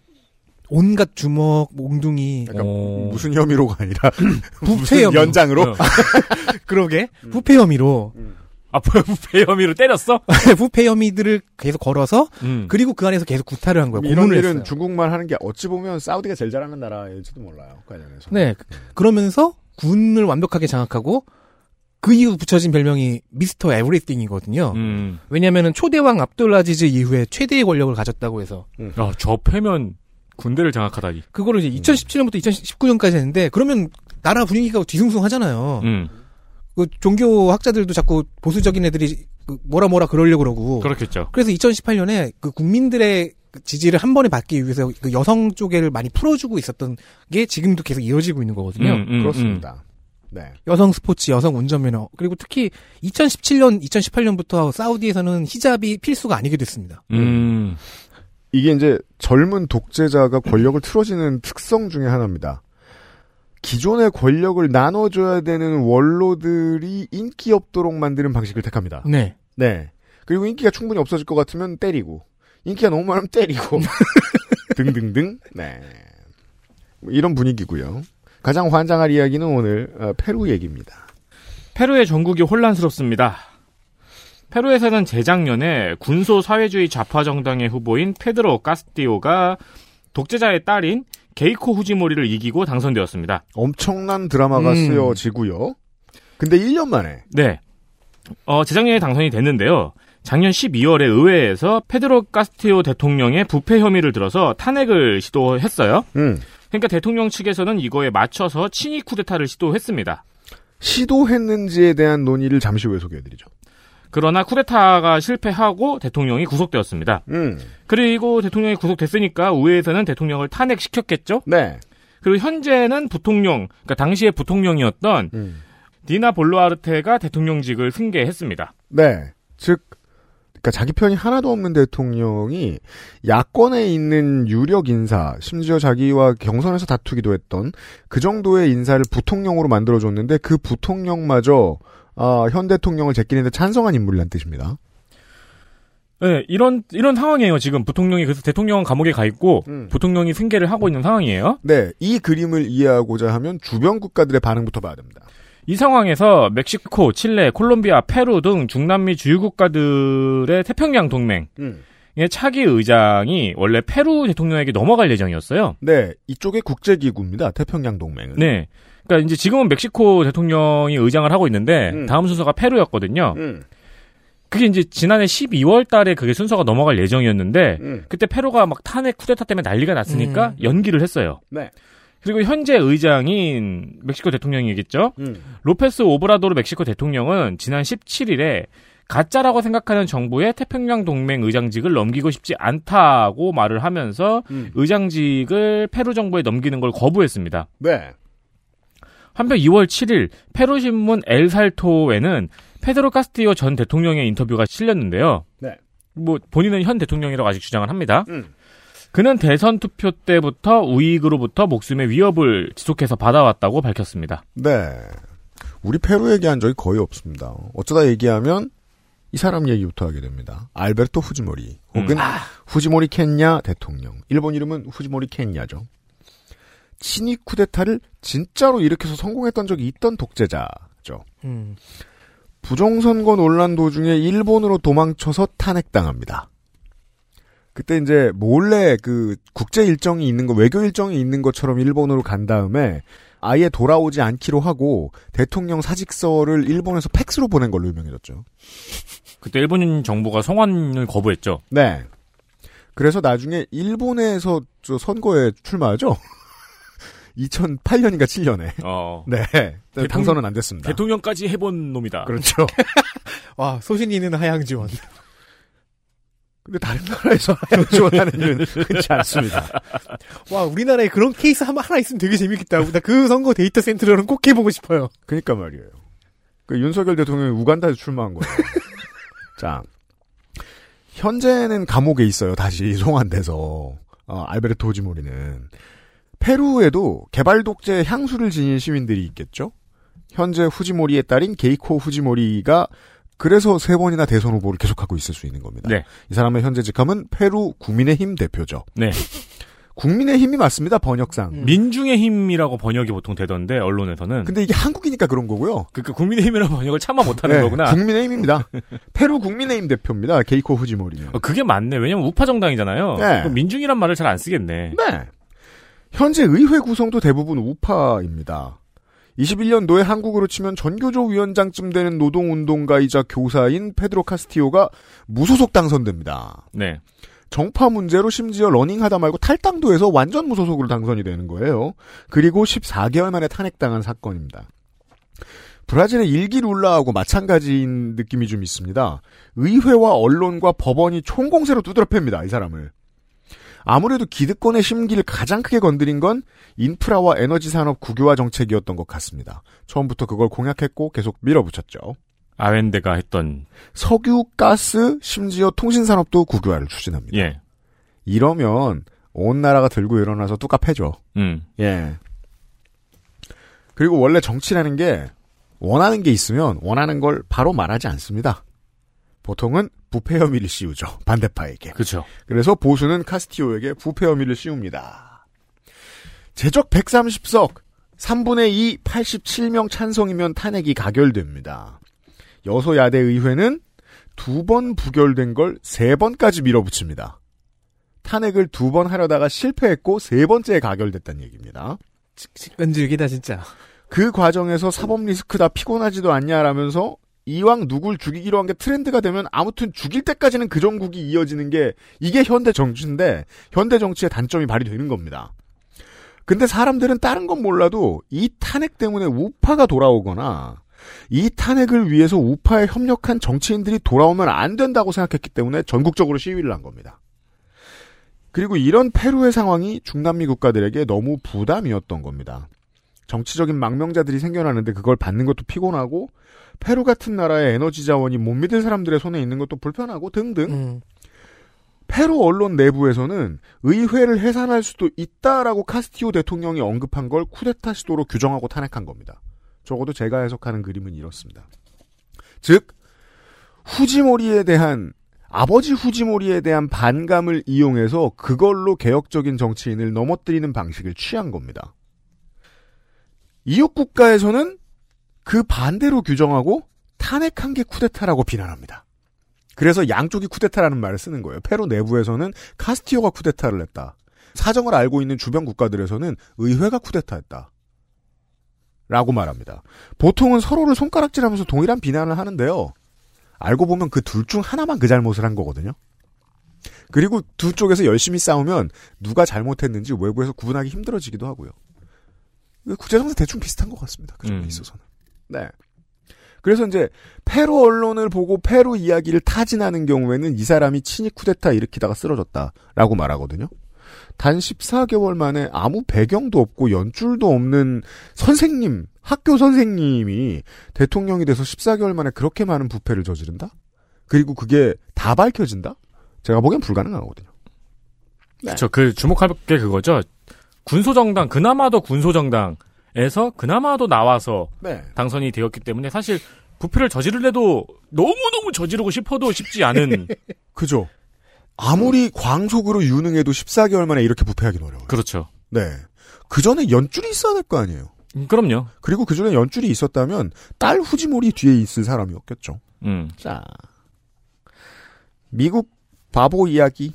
온갖 주먹, 몽둥이,
그러니까
어.
무슨 혐의로가 아니라
부패 혐의.
연장으로
어.
그러게 부패 혐의로
아, 부패 혐의로 때렸어?
부패 혐의들을 계속 걸어서
음.
그리고 그 안에서 계속 구타를 한 거예요.
이런 일은
했어요.
중국말 하는 게 어찌 보면 사우디가 제일 잘하는 나라일지도 몰라요. 관련해서.
네. 그러면서 군을 완벽하게 장악하고 그 이후 붙여진 별명이 미스터 에브리띵이거든요.
음.
왜냐면은 초대왕 압돌라지즈 이후에 최대의 권력을 가졌다고 해서
야, 저 패면 군대를 장악하다니.
그거를 이제 2017년부터 2019년까지 했는데 그러면 나라 분위기가 뒤숭숭하잖아요.
음.
그 종교 학자들도 자꾸 보수적인 애들이 그 뭐라 뭐라 그러려고 그러고
그렇겠죠.
그래서 2018년에 그 국민들의 그 지지를 한 번에 받기 위해서 그 여성 쪽을 많이 풀어주고 있었던 게 지금도 계속 이어지고 있는 거거든요.
음, 음,
그렇습니다. 네.
여성 스포츠, 여성 운전면허 그리고 특히 2017년, 2018년부터 사우디에서는 히잡이 필수가 아니게 됐습니다.
음.
이게 이제 젊은 독재자가 권력을 틀어지는 특성 중에 하나입니다. 기존의 권력을 나눠줘야 되는 원로들이 인기 없도록 만드는 방식을 택합니다.
네.
네. 그리고 인기가 충분히 없어질 것 같으면 때리고, 인기가 너무 많으면 때리고, 등등등. 네. 뭐 이런 분위기고요. 가장 환장할 이야기는 오늘 어, 페루 얘기입니다.
페루의 전국이 혼란스럽습니다. 페루에서는 재작년에 군소 사회주의 좌파 정당의 후보인 페드로 카스티오가 독재자의 딸인 게이코 후지모리를 이기고 당선되었습니다.
엄청난 드라마가
음.
쓰여지고요. 근데 1년 만에
네. 어, 재작년에 당선이 됐는데요. 작년 12월에 의회에서 페드로 카스티오 대통령의 부패 혐의를 들어서 탄핵을 시도했어요.
음,
그러니까 대통령 측에서는 이거에 맞춰서 친위 쿠데타를 시도했습니다.
시도했는지에 대한 논의를 잠시 후에 소개해드리죠.
그러나 쿠데타가 실패하고 대통령이 구속되었습니다.
음,
그리고 대통령이 구속됐으니까 의회에서는 대통령을 탄핵시켰겠죠?
네.
그리고 현재는 부통령, 그러니까 당시에 부통령이었던
음.
디나 볼로아르테가 대통령직을 승계했습니다.
네. 즉, 그러니까 자기 편이 하나도 없는 대통령이 야권에 있는 유력 인사, 심지어 자기와 경선에서 다투기도 했던 그 정도의 인사를 부통령으로 만들어줬는데 그 부통령마저 아, 현 대통령을 제끼는데 찬성한 인물이란 뜻입니다.
네, 이런 이런 상황이에요. 지금 부통령이 그래서 대통령은 감옥에 가 있고
음.
부통령이 승계를 하고 있는 상황이에요.
네, 이 그림을 이해하고자 하면 주변 국가들의 반응부터 봐야 됩니다.
이 상황에서 멕시코, 칠레, 콜롬비아, 페루 등 중남미 주요 국가들의 태평양 동맹
음.
의 차기 의장이 원래 페루 대통령에게 넘어갈 예정이었어요.
네, 이쪽의 국제기구입니다. 태평양 동맹은.
네. 그러니까 이제 지금은 멕시코 대통령이 의장을 하고 있는데
음.
다음 순서가 페루였거든요.
음,
그게 이제 지난해 12월 달에 그게 순서가 넘어갈 예정이었는데
음.
그때 페루가 막 탄핵 쿠데타 때문에 난리가 났으니까
음.
연기를 했어요.
네.
그리고 현재 의장인 멕시코 대통령이겠죠.
음.
로페스 오브라도르 멕시코 대통령은 지난 17일에 가짜라고 생각하는 정부의 태평양 동맹 의장직을 넘기고 싶지 않다고 말을 하면서
음.
의장직을 페루 정부에 넘기는 걸 거부했습니다.
네.
한편 2월 7일 페루 신문 엘살토에는 페드로 카스티오 전 대통령의 인터뷰가 실렸는데요.
네.
뭐 본인은 현 대통령이라고 아직 주장을 합니다.
음.
그는 대선 투표 때부터 우익으로부터 목숨의 위협을 지속해서 받아왔다고 밝혔습니다.
네. 우리 페루 얘기한 적이 거의 없습니다. 어쩌다 얘기하면 이 사람 얘기부터 하게 됩니다. 알베르토 후지모리 혹은 후지모리 켄야 대통령. 일본 이름은 후지모리 켄야죠. 친위 쿠데타를 진짜로 일으켜서 성공했던 적이 있던 독재자죠.
음.
부정선거 논란 도중에 일본으로 도망쳐서 탄핵당합니다. 그때 이제 몰래 그 국제 일정이 있는 거, 외교 일정이 있는 것처럼 일본으로 간 다음에 아예 돌아오지 않기로 하고 대통령 사직서를 일본에서 팩스로 보낸 걸로 유명해졌죠.
그때 일본 정부가 송환을 거부했죠.
네. 그래서 나중에 일본에서 저 선거에 출마하죠. 2008년인가 7년에.
어.
네.
대통령-
당선은 안 됐습니다.
대통령까지 해본 놈이다.
그렇죠.
와 소신이 있는 하향 지원.
근데 다른 나라에서 하향 지원하는 일은 흔치 않습니다.
와 우리나라에 그런 케이스 한- 하나 있으면 되게 재밌겠다. 나 그 선거 데이터 센터로는 꼭 해보고 싶어요.
그니까 말이에요. 그 윤석열 대통령이 우간다에서 출마한 거예요. 자, 현재는 감옥에 있어요. 다시 송환돼서 어, 알베르토 후지모리는 페루에도 개발 독재 향수를 지닌 시민들이 있겠죠. 현재 후지모리의 딸인 게이코 후지모리가 그래서 세 번이나 대선 후보를 계속하고 있을 수 있는 겁니다.
네.
이 사람의 현재 직함은 페루 국민의힘 대표죠.
네.
국민의힘이 맞습니다. 번역상.
음.
민중의 힘이라고 번역이 보통 되던데 언론에서는
근데 이게 한국이니까 그런 거고요.
그러니까 국민의힘이라고 번역을 차마 못하는
네,
거구나.
국민의힘입니다. 페루 국민의힘 대표입니다. 게이코 후지모리는.
어, 그게 맞네. 왜냐면 우파 정당이잖아요.
네.
민중이란 말을 잘 안 쓰겠네.
네. 현재 의회 구성도 대부분 우파입니다. 21년도에 한국으로 치면 전교조 위원장쯤 되는 노동운동가이자 교사인 페드로 카스티오가 무소속 당선됩니다.
네.
정파 문제로 심지어 러닝하다 말고 탈당도 해서 완전 무소속으로 당선이 되는 거예요. 그리고 14개월 만에 탄핵당한 사건입니다. 브라질의 일기 룰라하고 마찬가지인 느낌이 좀 있습니다. 의회와 언론과 법원이 총공세로 두드려 팹니다. 이 사람을. 아무래도 기득권의 심기를 가장 크게 건드린 건 인프라와 에너지 산업 국유화 정책이었던 것 같습니다. 처음부터 그걸 공약했고 계속 밀어붙였죠.
아웬데가 했던
석유, 가스, 심지어 통신 산업도 국유화를 추진합니다.
예.
이러면 온 나라가 들고 일어나서 뚜까패죠.
음.
예. 그리고 원래 정치라는 게 원하는 게 있으면 원하는 걸 바로 말하지 않습니다. 보통은 부패 혐의를 씌우죠. 반대파에게.
그렇죠.
그래서 보수는 카스티오에게 부패 혐의를 씌웁니다. 제적 130석, 3분의 2, 87명 찬성이면 탄핵이 가결됩니다. 여소야대 의회는 두 번 부결된 걸 세 번까지 밀어붙입니다. 탄핵을 두 번 하려다가 실패했고 세 번째에 가결됐다는 얘기입니다.
끈질기다 진짜.
그 과정에서 사법 리스크다 피곤하지도 않냐라면서 이왕 누굴 죽이기로 한 게 트렌드가 되면 아무튼 죽일 때까지는 그 정국이 이어지는 게 이게 현대 정치인데 현대 정치의 단점이 발휘되는 겁니다. 근데 사람들은 다른 건 몰라도 이 탄핵 때문에 우파가 돌아오거나 이 탄핵을 위해서 우파에 협력한 정치인들이 돌아오면 안 된다고 생각했기 때문에 전국적으로 시위를 한 겁니다. 그리고 이런 페루의 상황이 중남미 국가들에게 너무 부담이었던 겁니다. 정치적인 망명자들이 생겨나는데 그걸 받는 것도 피곤하고 페루 같은 나라의 에너지 자원이 못 믿을 사람들의 손에 있는 것도 불편하고 등등
음.
페루 언론 내부에서는 의회를 해산할 수도 있다라고 카스티오 대통령이 언급한 걸 쿠데타 시도로 규정하고 탄핵한 겁니다. 적어도 제가 해석하는 그림은 이렇습니다. 즉 후지모리에 대한 아버지 후지모리에 대한 반감을 이용해서 그걸로 개혁적인 정치인을 넘어뜨리는 방식을 취한 겁니다. 이웃 국가에서는 그 반대로 규정하고 탄핵한 게 쿠데타라고 비난합니다. 그래서 양쪽이 쿠데타라는 말을 쓰는 거예요. 페루 내부에서는 카스티오가 쿠데타를 했다. 사정을 알고 있는 주변 국가들에서는 의회가 쿠데타했다. 라고 말합니다. 보통은 서로를 손가락질하면서 동일한 비난을 하는데요. 알고 보면 그 둘 중 하나만 그 잘못을 한 거거든요. 그리고 두 쪽에서 열심히 싸우면 누가 잘못했는지 외부에서 구분하기 힘들어지기도 하고요. 국제정세 대충 비슷한 것 같습니다. 그 점에
음.
있어서는. 네. 그래서 이제 페루 언론을 보고 페루 이야기를 타진하는 경우에는 이 사람이 친위 쿠데타 일으키다가 쓰러졌다라고 말하거든요. 단 14개월 만에 아무 배경도 없고 연줄도 없는 선생님, 학교 선생님이 대통령이 돼서 14개월 만에 그렇게 많은 부패를 저지른다? 그리고 그게 다 밝혀진다? 제가 보기엔 불가능하거든요.
그렇죠. 그 주목할 게 그거죠. 군소정당 그나마도 군소정당 에서 그나마도 나와서
네.
당선이 되었기 때문에 사실 부패를 저지르려도 너무너무 저지르고 싶어도 쉽지 않은
그죠. 아무리 광속으로 유능해도 14개월 만에 이렇게 부패하기는 어려워요.
그렇죠.
네. 그 전에 연줄이 있어야 될 거 아니에요.
음, 그럼요.
그리고 그 전에 연줄이 있었다면 딸 후지몰이 뒤에 있을 사람이었겠죠.
음.
자. 미국 바보 이야기.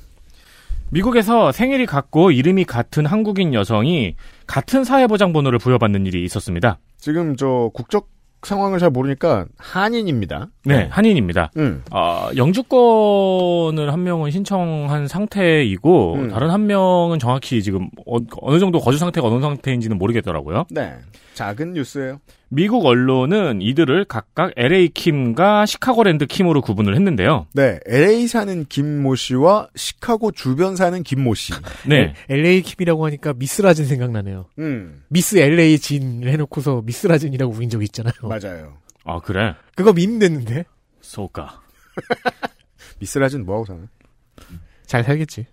미국에서 생일이 같고 이름이 같은 한국인 여성이 같은 사회보장 번호를 부여받는 일이 있었습니다.
지금 저 국적 상황을 잘 모르니까 한인입니다.
네, 한인입니다.
음.
아, 영주권을 한 명은 신청한 상태이고
음.
다른 한 명은 정확히 지금 어, 느 정도 거주 상태가 어느 상태인지는 모르겠더라고요.
네. 작은 뉴스예요.
미국 언론은 이들을 각각 LA 킴과 시카고랜드 킴으로 구분을 했는데요.
네. LA 사는 김모 씨와 시카고 주변 사는 김모 씨.
네.
LA 킴이라고 하니까 미스 라진 생각나네요.
음.
미스 LA 진 해놓고서 미스 라진이라고 부인 적이 있잖아요.
맞아요.
아, 그래?
그거 밈 됐는데.
쏘까.
미스 라진 뭐하고 사나?
잘 살겠지.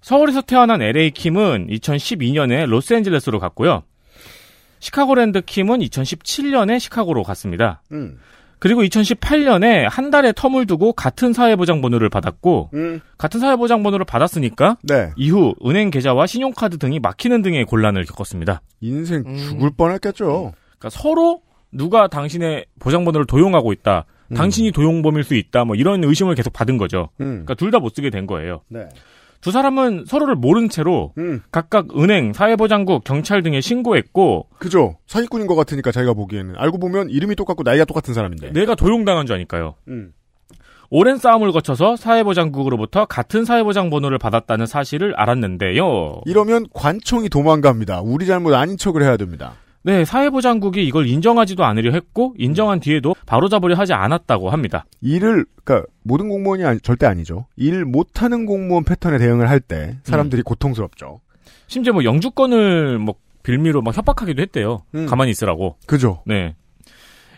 서울에서 태어난 LA 킴은 2012년에 로스앤젤레스로 갔고요. 시카고랜드 킴은 2017년에 시카고로 갔습니다.
음.
그리고 2018년에 한 달의 텀을 두고 같은 사회보장 번호를 받았고
음.
같은 사회보장 번호를 받았으니까
네.
이후 은행 계좌와 신용카드 등이 막히는 등의 곤란을 겪었습니다.
인생
음.
죽을 뻔했겠죠.
그러니까 서로 누가 당신의 보장 번호를 도용하고 있다.
음.
당신이 도용범일 수 있다. 뭐 이런 의심을 계속 받은 거죠.
음.
그러니까 둘 다 못 쓰게 된 거예요.
네.
두 사람은 서로를 모른 채로
음.
각각 은행, 사회보장국, 경찰 등에 신고했고
그죠. 사기꾼인 것 같으니까 자기가 보기에는 알고 보면 이름이 똑같고 나이가 똑같은 사람인데.
내가 도용당한 줄 아니까요.
음.
오랜 싸움을 거쳐서 사회보장국으로부터 같은 사회보장 번호를 받았다는 사실을 알았는데요.
이러면 관청이 도망갑니다. 우리 잘못 아닌 척을 해야 됩니다.
네, 사회보장국이 이걸 인정하지도 않으려 했고 인정한 뒤에도 바로잡으려 하지 않았다고 합니다.
일을 그러니까 모든 공무원이 아니- 절대 아니죠. 일 못하는 공무원 패턴에 대응을 할 때 사람들이 고통스럽죠.
심지어 뭐 영주권을 뭐 빌미로 막 협박하기도 했대요.
음.
가만히 있으라고.
그죠.
네.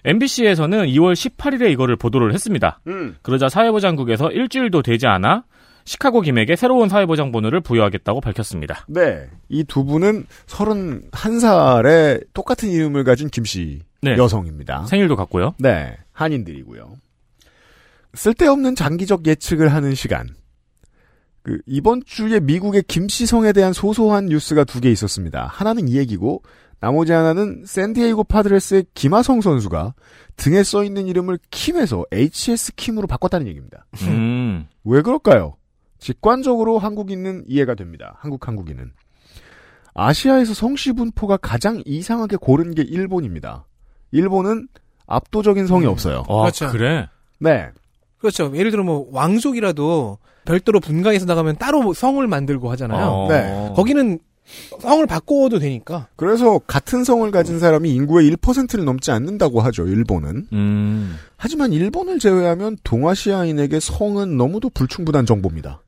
MBC에서는 2월 18일에 이거를 보도를 했습니다.
음.
그러자 사회보장국에서 일주일도 되지 않아 시카고 김에게 새로운 사회보장 번호를 부여하겠다고 밝혔습니다.
네. 이 두 분은 31살에 똑같은 이름을 가진 김씨
네.
여성입니다.
생일도 같고요.
네. 한인들이고요. 쓸데없는 장기적 예측을 하는 시간. 그 이번 주에 미국의 김씨성에 대한 소소한 뉴스가 두 개 있었습니다. 하나는 이 얘기고 나머지 하나는 샌디에이고 파드레스의 김하성 선수가 등에 써 있는 이름을 킴에서 HS 킴으로 바꿨다는 얘기입니다.
음.
왜 그럴까요? 직관적으로 한국인은 이해가 됩니다. 한국 한국인은. 아시아에서 성씨 분포가 가장 이상하게 고른 게 일본입니다. 일본은 압도적인 성이 없어요.
아,
그렇죠.
그래?
네.
그렇죠. 예를 들어 뭐 왕족이라도 별도로 분가해서 나가면 따로 뭐 성을 만들고 하잖아요.
어.
네.
거기는 성을 바꿔도 되니까.
그래서 같은 성을 가진 사람이 인구의 1%를 넘지 않는다고 하죠, 일본은.
음.
하지만 일본을 제외하면 동아시아인에게 성은 너무도 불충분한 정보입니다.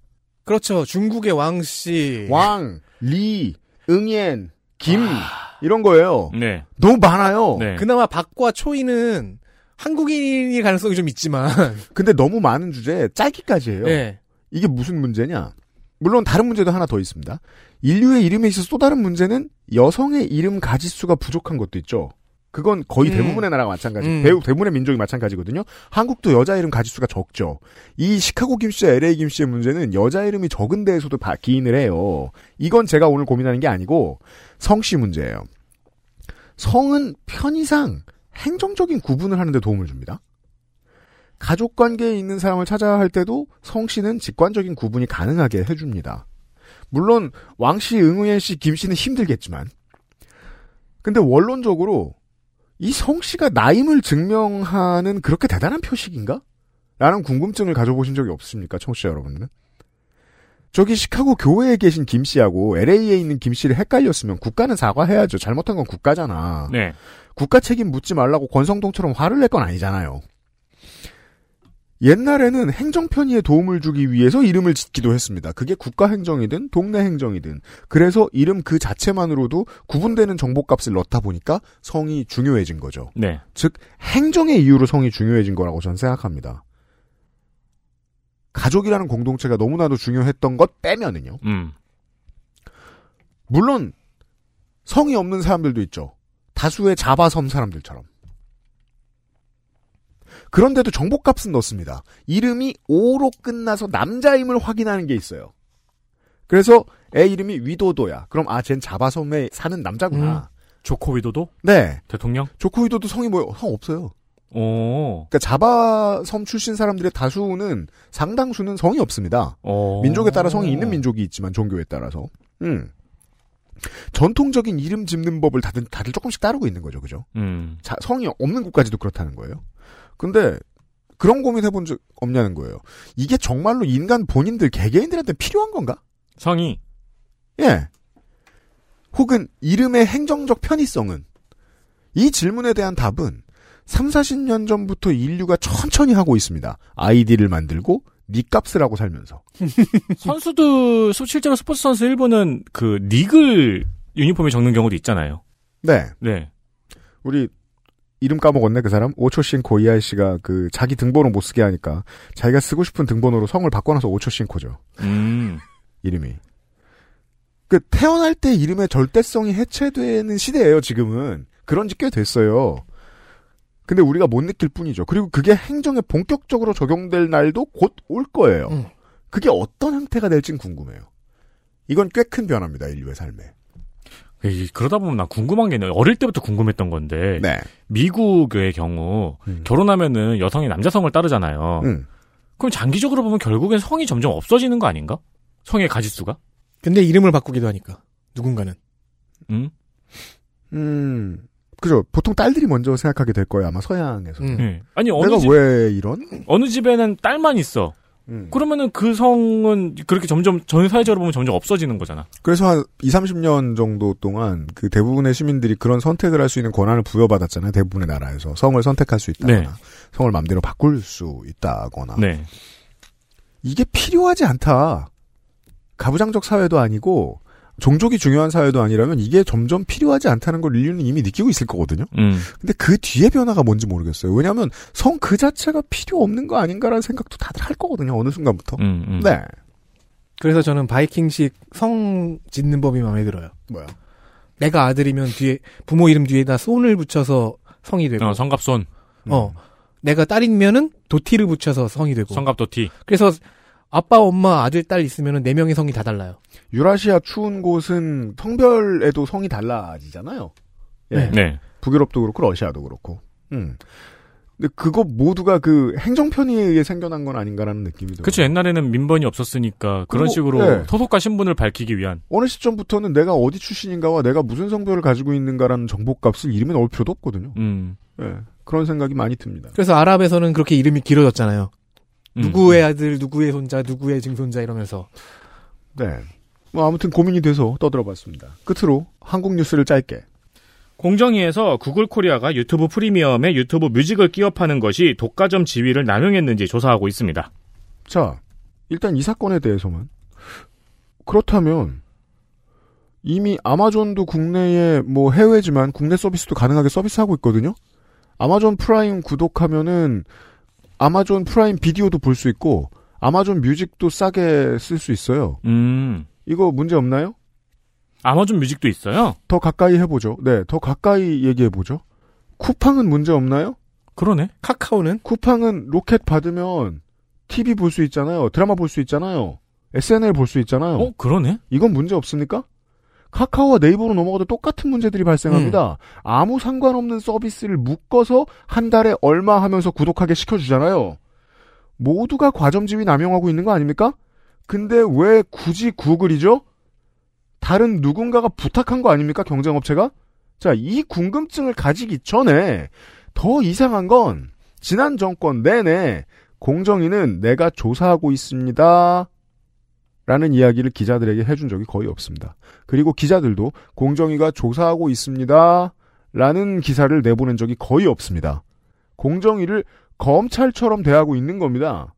그렇죠. 중국의 왕씨.
왕, 리, 응옌, 김, 이런 거예요.
네.
너무 많아요.
네.
그나마 박과 초이는 한국인일 가능성이 좀 있지만.
근데 너무 많은 주제에 짧기까지예요.
네.
이게 무슨 문제냐? 물론 다른 문제도 하나 더 있습니다. 인류의 이름에 있어서 또 다른 문제는 여성의 이름 가지수가 부족한 것도 있죠. 그건 거의
음.
대부분의 나라가 마찬가지.
음.
배우 대부분의 민족이 마찬가지거든요. 한국도 여자 이름 가지수가 적죠. 이 시카고 김씨와 LA 김씨의 문제는 여자 이름이 적은 데에서도 다 기인을 해요. 이건 제가 오늘 고민하는 게 아니고 성씨 문제예요. 성은 편의상 행정적인 구분을 하는데 도움을 줍니다. 가족 관계에 있는 사람을 찾아야 할 때도 성씨는 직관적인 구분이 가능하게 해줍니다. 물론 왕씨, 응우yen 씨, 김씨는 힘들겠지만 근데 원론적으로 이 성씨가 나임을 증명하는 그렇게 대단한 표식인가? 라는 궁금증을 가져보신 적이 없습니까, 청취자 여러분은? 저기 시카고 교회에 계신 김 씨하고 LA에 있는 김 씨를 헷갈렸으면 국가는 사과해야죠. 잘못한 건 국가잖아.
네.
국가 책임 묻지 말라고 권성동처럼 화를 낼 건 아니잖아요. 옛날에는 행정 편의에 도움을 주기 위해서 이름을 짓기도 했습니다. 그게 국가 행정이든 동네 행정이든. 그래서 이름 그 자체만으로도 구분되는 정보값을 넣다 보니까 성이 중요해진 거죠.
네.
즉 행정의 이유로 성이 중요해진 거라고 저는 생각합니다. 가족이라는 공동체가 너무나도 중요했던 것 빼면은요.
음.
물론 성이 없는 사람들도 있죠. 다수의 자바섬 사람들처럼. 그런데도 정보값은 넣습니다. 이름이 O로 끝나서 남자임을 확인하는 게 있어요. 그래서 애 이름이 위도도야. 그럼 아, 쟨 자바섬에 사는 남자구나.
조코 위도도
네.
대통령?
조코 위도도 성이 뭐예요? 성 없어요.
오.
그러니까 자바섬 출신 사람들의 다수는 상당수는 성이 없습니다.
어.
민족에 따라 성이 있는 민족이 있지만 종교에 따라서. 음. 전통적인 이름 짓는 법을 다들, 다들 조금씩 따르고 있는 거죠. 그죠?
음.
자, 성이 없는 국까지도 그렇다는 거예요. 근데 그런 고민 해본 적 없냐는 거예요. 이게 정말로 인간 본인들 개개인들한테 필요한 건가?
성이
예. 혹은 이름의 행정적 편의성은 이 질문에 대한 답은 3, 40년 전부터 인류가 천천히 하고 있습니다. 아이디를 만들고 니값을 하고 살면서.
선수들 수- 실제로 스포츠 선수 일부는 그 닉을 유니폼에 적는 경우도 있잖아요.
네.
네.
우리 이름 까먹었네 그 사람? 오초싱코 이하이 씨가 그 자기 등번호 못 쓰게 하니까 자기가 쓰고 싶은 등번호로 성을 바꿔놔서 오초싱코죠.
음.
이름이. 그 태어날 때 이름의 절대성이 해체되는 시대예요 지금은. 그런 지 꽤 됐어요. 근데 우리가 못 느낄 뿐이죠. 그리고 그게 행정에 본격적으로 적용될 날도 곧 올 거예요.
음.
그게 어떤 형태가 될진 궁금해요. 이건 꽤 큰 변화입니다 인류의 삶에
에이, 그러다 보면 나 궁금한 게 있는데 어릴 때부터 궁금했던 건데
네
미국의 경우
음.
결혼하면은 여성이 남자 성을 따르잖아요.
음.
그럼 장기적으로 보면 결국엔 성이 점점 없어지는 거 아닌가? 성의 가지수가?
근데 이름을 바꾸기도 하니까 누군가는
음.
음, 그죠. 보통 딸들이 먼저 생각하게 될 거예요, 아마 서양에서.
음.
예. 아니 어느
내가
집
왜 이런?
어느 집에는 딸만 있어.
음.
그러면은 그 성은 그렇게 점점 전 사회적으로 보면 점점 없어지는 거잖아.
그래서 한 2, 30년 정도 동안 그 대부분의 시민들이 그런 선택을 할 수 있는 권한을 부여받았잖아요. 대부분의 나라에서. 성을 선택할 수 있다거나,
네.
성을 마음대로 바꿀 수 있다거나.
네.
이게 필요하지 않다. 가부장적 사회도 아니고, 종족이 중요한 사회도 아니라면 이게 점점 필요하지 않다는 걸 인류는 이미 느끼고 있을 거거든요.
음.
근데 그 뒤에 변화가 뭔지 모르겠어요. 왜냐하면 성 그 자체가 필요 없는 거 아닌가라는 생각도 다들 할 거거든요. 어느 순간부터.
음, 음.
네.
그래서 저는 바이킹식 성 짓는 법이 마음에 들어요.
뭐야?
내가 아들이면 뒤에 부모 이름 뒤에다 손을 붙여서 성이 되고
어, 성갑손,
어 내가 딸이면은 도티를 붙여서 성이 되고
성갑 도티.
그래서 아빠 엄마 아들 딸 있으면은 네 명의 성이 다 달라요.
유라시아 추운 곳은 성별에도 성이 달라지잖아요. 예.
네.
네.
북유럽도 그렇고 러시아도 그렇고. 음. 근데 그거 모두가 그 행정 편의에 의해 생겨난 건 아닌가라는 느낌이 들어요.
그쵸 옛날에는 민번이 없었으니까 그런
그리고,
식으로
네.
소속과 신분을 밝히기 위한.
어느 시점부터는 내가 어디 출신인가와 내가 무슨 성별을 가지고 있는가라는 정보값을 이름에 넣을 필요도 없거든요.
음.
예. 그런 생각이 많이 듭니다.
그래서 아랍에서는 그렇게 이름이 길어졌잖아요.
음.
누구의 아들, 누구의 손자, 누구의 증손자 이러면서
네. 뭐 아무튼 고민이 돼서 떠들어봤습니다. 끝으로 한국 뉴스를 짧게.
공정위에서 구글 코리아가 유튜브 프리미엄에 유튜브 뮤직을 끼워 파는 것이 독과점 지위를 남용했는지 조사하고 있습니다.
자, 일단 이 사건에 대해서만. 그렇다면, 이미 아마존도 국내에 뭐 해외지만 국내 서비스도 가능하게 서비스하고 있거든요? 아마존 프라임 구독하면은 아마존 프라임 비디오도 볼 수 있고, 아마존 뮤직도 싸게 쓸 수 있어요.
음.
이거 문제 없나요?
아마존 뮤직도 있어요?
더 가까이 해보죠. 네, 더 가까이 얘기해보죠. 쿠팡은 문제 없나요?
그러네.
카카오는
쿠팡은 로켓 받으면 TV 볼 수 있잖아요. 드라마 볼 수 있잖아요. SNL 볼 수 있잖아요.
어, 그러네.
이건 문제 없습니까? 카카오와 네이버로 넘어가도 똑같은 문제들이 발생합니다. 아무 상관없는 서비스를 묶어서 한 달에 얼마 하면서 구독하게 시켜주잖아요. 모두가 과점지위 남용하고 있는 거 아닙니까? 근데 왜 굳이 구글이죠? 다른 누군가가 부탁한 거 아닙니까? 경쟁업체가? 자, 이 궁금증을 가지기 전에 더 이상한 건 지난 정권 내내 공정위는 내가 조사하고 있습니다. 라는 이야기를 기자들에게 해준 적이 거의 없습니다. 그리고 기자들도 공정위가 조사하고 있습니다. 라는 기사를 내보낸 적이 거의 없습니다. 공정위를 검찰처럼 대하고 있는 겁니다.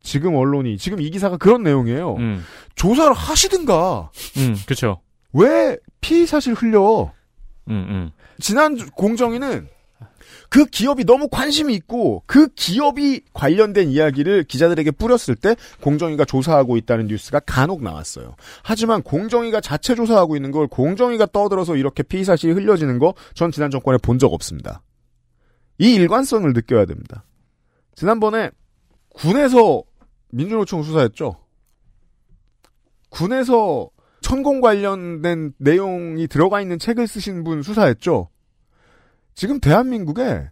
지금 언론이, 지금 이 기사가 그런 내용이에요.
음.
조사를 하시든가,
음, 그쵸.
왜 피의 사실 흘려?
음, 음.
지난 주- 공정위는 그 기업이 너무 관심이 있고 그 기업이 관련된 이야기를 기자들에게 뿌렸을 때 공정위가 조사하고 있다는 뉴스가 간혹 나왔어요. 하지만 공정위가 자체 조사하고 있는 걸 공정위가 떠들어서 이렇게 피의 사실이 흘려지는 거 전 지난 정권에 본 적 없습니다. 이 일관성을 느껴야 됩니다. 지난번에 군에서 민주노총 수사했죠. 군에서 천공 관련된 내용이 들어가 있는 책을 쓰신 분 수사했죠. 지금 대한민국에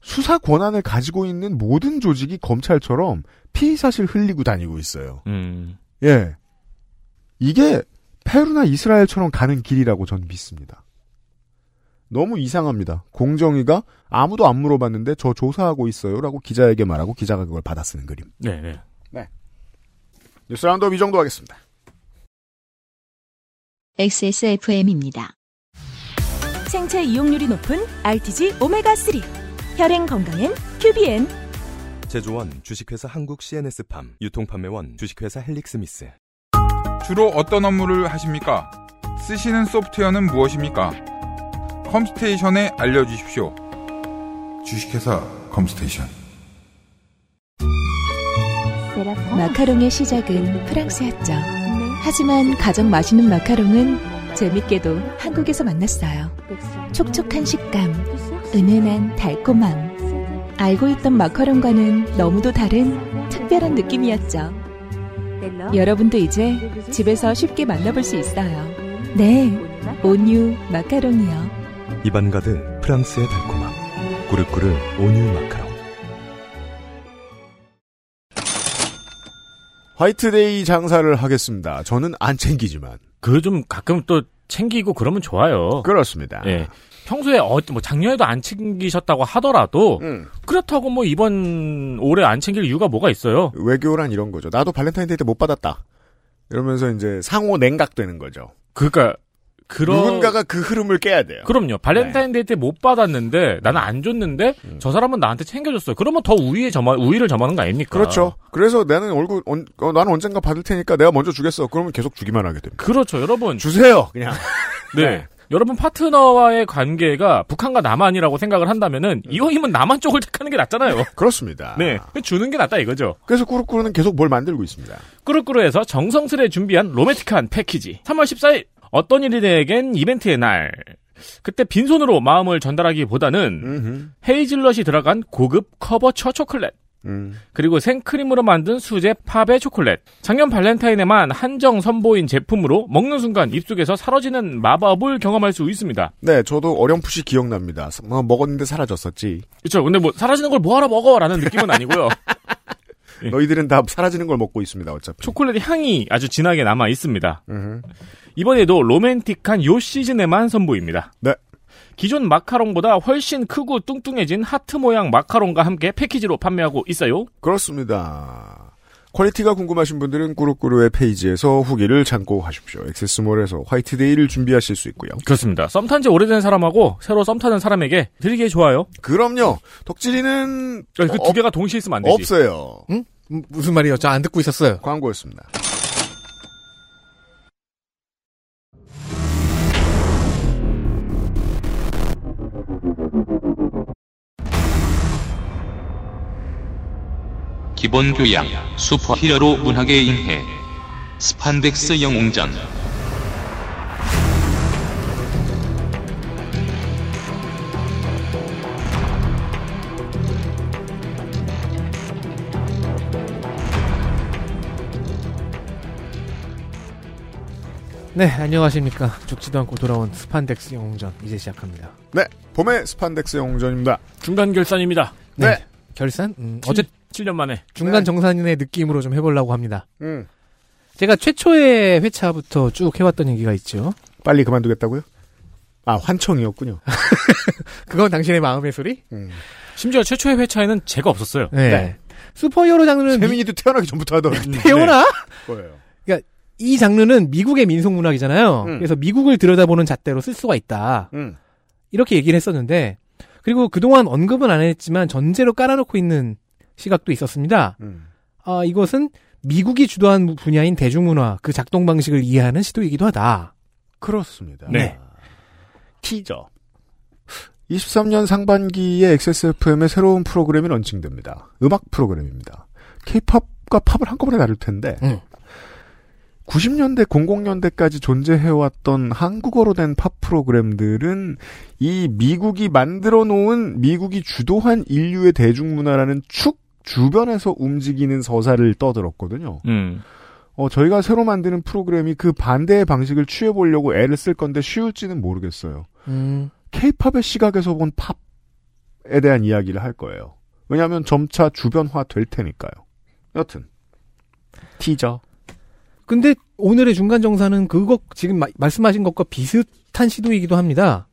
수사 권한을 가지고 있는 모든 조직이 검찰처럼 피의 사실 흘리고 다니고 있어요.
음.
예. 이게 페루나 이스라엘처럼 가는 길이라고 전 믿습니다. 너무 이상합니다. 공정위가 아무도 안 물어봤는데 저 조사하고 있어요라고 기자에게 말하고 기자가 그걸 받아 쓰는 그림.
네, 네.
뉴스 roundup 이 정도 하겠습니다.
XSFM입니다.
생체 이용률이 높은 rTG 오메가3 혈행 건강엔 큐비엔
제조원 주식회사 한국 CNS팜 유통판매원 주식회사 헬릭스미스
주로 어떤 업무를 하십니까? 쓰시는 소프트웨어는 무엇입니까? 컴스테이션에 알려주십시오. 주식회사 컴스테이션.
마카롱의 시작은 프랑스였죠. 하지만 가장 맛있는 마카롱은 재밌게도 한국에서 만났어요. 촉촉한 식감, 은은한 달콤함. 알고 있던 마카롱과는 너무도 다른 특별한 느낌이었죠. 여러분도 이제 집에서 쉽게 만나볼 수 있어요. 네, 온유 마카롱이요.
가득 프랑스의 달콤함 꾸르꾸르 온유 마카롱
화이트데이 장사를 하겠습니다. 저는 안 챙기지만.
그 좀 가끔 또 챙기고 그러면 좋아요.
그렇습니다.
예. 평소에 어, 뭐 작년에도 안 챙기셨다고 하더라도
음.
그렇다고 뭐 이번 올해 안 챙길 이유가 뭐가 있어요?
외교란 이런 거죠. 나도 발렌타인데이 때 못 받았다. 이러면서 이제 상호 냉각되는 거죠.
그러니까 그런
누군가가 그 흐름을 깨야 돼요.
그럼요. 발렌타인데이 때 못 받았는데 나는 안 줬는데 저 사람은 나한테 챙겨줬어요. 그러면 더 우위에 점하, 우위를 점하는 거 아닙니까?
그렇죠. 그래서 나는 얼굴 언, 어, 나는 언젠가 받을 테니까 내가 먼저 주겠어. 그러면 계속 주기만 하게 됩니다.
그렇죠, 여러분.
주세요. 그냥.
네. 여러분 파트너와의 관계가 북한과 남한이라고 생각을 한다면은 이왕이면 남한 쪽을 택하는 게 낫잖아요.
그렇습니다.
네, 주는 게 낫다 이거죠.
그래서 꾸루꾸루는 계속 뭘 만들고 있습니다.
꾸루꾸루에서 정성스레 준비한 로맨틱한 패키지. 3월 14일 어떤 일이에겐 이벤트의 날. 그때 빈손으로 마음을 전달하기보다는 헤이즐넛이 들어간 고급 커버처 초콜릿.
음.
그리고 생크림으로 만든 수제 팝의 초콜릿. 작년 발렌타인에만 한정 선보인 제품으로 먹는 순간 입속에서 사라지는 마법을 경험할 수 있습니다.
네, 저도 어렴풋이 기억납니다. 뭐 먹었는데 사라졌었지.
그렇죠. 근데 뭐 사라지는 걸 뭐하러 먹어라는 느낌은 아니고요.
너희들은 다 사라지는 걸 먹고 있습니다. 어차피.
초콜릿 향이 아주 진하게 남아 있습니다.
음흠.
이번에도 로맨틱한 요 시즌에만 선보입니다.
네.
기존 마카롱보다 훨씬 크고 뚱뚱해진 하트 모양 마카롱과 함께 패키지로 판매하고 있어요.
그렇습니다. 퀄리티가 궁금하신 분들은 꾸루꾸루의 페이지에서 후기를 참고하십시오. 액세스몰에서 화이트데이를 준비하실 수 있고요.
그렇습니다. 썸탄 지 오래된 사람하고 새로 썸 타는 사람에게 드리기에 좋아요.
그럼요. 덕질이는
그두 개가 동시에 있으면 안 되지.
없어요.
응? 음, 무슨 말이요? 저안 듣고 있었어요.
광고였습니다.
기본 교양, 슈퍼 히어로 문학의 인해, 스판덱스 영웅전.
네, 안녕하십니까. 죽지도 않고 돌아온 스판덱스 영웅전 이제 시작합니다.
네, 봄의 스판덱스 영웅전입니다.
중간 결산입니다.
네.
결산? 음,
어제 7년 만에.
중간 정산인의 느낌으로 좀 해보려고 합니다.
음,
제가 최초의 회차부터 쭉 해왔던 얘기가 있죠.
빨리 그만두겠다고요? 아, 환청이었군요.
그건 당신의 마음의 소리?
음.
심지어 최초의 회차에는 제가 없었어요.
네.
네.
슈퍼히어로 장르는 미-
세민이도 태어나기 전부터 하더라고요.
태어나?
거예요.
이 장르는 미국의 민속 문학이잖아요.
음.
그래서 미국을 들여다보는 잣대로 쓸 수가 있다.
음.
이렇게 얘기를 했었는데, 그리고 그동안 언급은 안 했지만 전제로 깔아놓고 있는 시각도 있었습니다.
음.
아, 이것은 미국이 주도한 분야인 대중문화, 그 작동 방식을 이해하는 시도이기도 하다.
그렇습니다.
네.
티저. 23년 상반기에 XSFM의 새로운 프로그램이 런칭됩니다. 음악 프로그램입니다. K-팝과 팝을 한꺼번에 다룰 텐데
음.
90년대, 00년대까지 존재해왔던 한국어로 된 팝 프로그램들은 이 미국이 만들어 놓은 미국이 주도한 인류의 대중문화라는 축 주변에서 움직이는 서사를 떠들었거든요.
음.
어, 저희가 새로 만드는 프로그램이 그 반대의 방식을 취해보려고 애를 쓸 건데 쉬울지는 모르겠어요.
음.
케이팝의 시각에서 본 팝에 대한 이야기를 할 거예요. 왜냐하면 점차 주변화 될 테니까요. 여튼 티저.
근데 오늘의 중간 정사는 그거 지금 마- 말씀하신 것과 비슷한 시도이기도 합니다.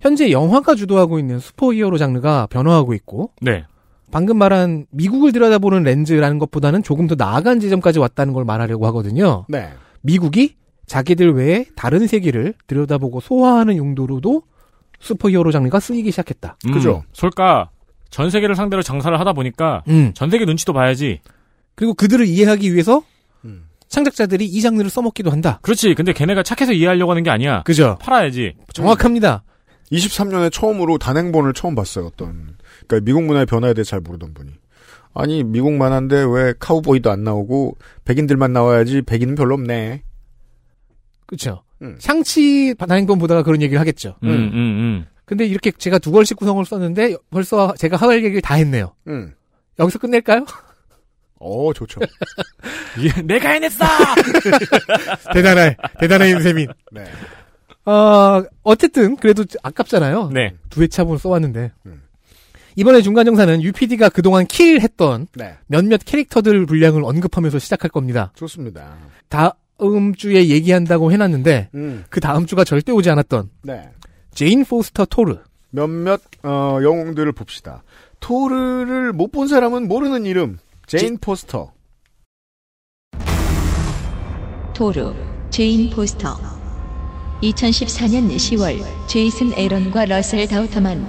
현재 영화가 주도하고 있는 슈퍼히어로 장르가 변화하고 있고
네.
방금 말한 미국을 들여다보는 렌즈라는 것보다는 조금 더 나아간 지점까지 왔다는 걸 말하려고 하거든요.
네.
미국이 자기들 외에 다른 세계를 들여다보고 소화하는 용도로도 슈퍼히어로 장르가 쓰이기 시작했다.
음,
그죠?
솔까 전 세계를 상대로 장사를 하다 보니까
음.
전 세계 눈치도 봐야지.
그리고 그들을 이해하기 위해서
음.
창작자들이 이 장르를 써먹기도 한다.
그렇지. 근데 걔네가 착해서 이해하려고 하는 게 아니야.
그죠?
팔아야지.
정확합니다.
23년에 처음으로 단행본을 처음 봤어요. 어떤 그러니까 미국 문화의 변화에 대해 잘 모르던 분이. 아니 미국 만화인데 왜 카우보이도 안 나오고 백인들만 나와야지 백인은 별로 없네.
그렇죠.
음.
샹치 단행본 보다가 그런 얘기를 하겠죠.
음, 음, 음.
근데 이렇게 제가 두 걸씩 구성을 썼는데 벌써 제가 하할 얘기를 다 했네요.
음.
여기서 끝낼까요?
어 좋죠.
예, 내가 해냈어!
대단해. 대단해 윤세민.
네.
어, 어쨌든 그래도 아깝잖아요.
네.
두 회 차분을 써왔는데.
음.
이번에 중간정사는 UPD가 그동안 킬했던
네.
몇몇 캐릭터들 분량을 언급하면서 시작할 겁니다.
좋습니다.
다음 주에 얘기한다고 해놨는데
음.
그 다음 주가 절대 오지 않았던
네.
제인 포스터 토르.
몇몇 어, 영웅들을 봅시다. 토르를 못 본 사람은 모르는 이름. 제인 포스터.
토르, 제인 포스터. 2014년 10월, 제이슨 에런과 러셀 다우터만.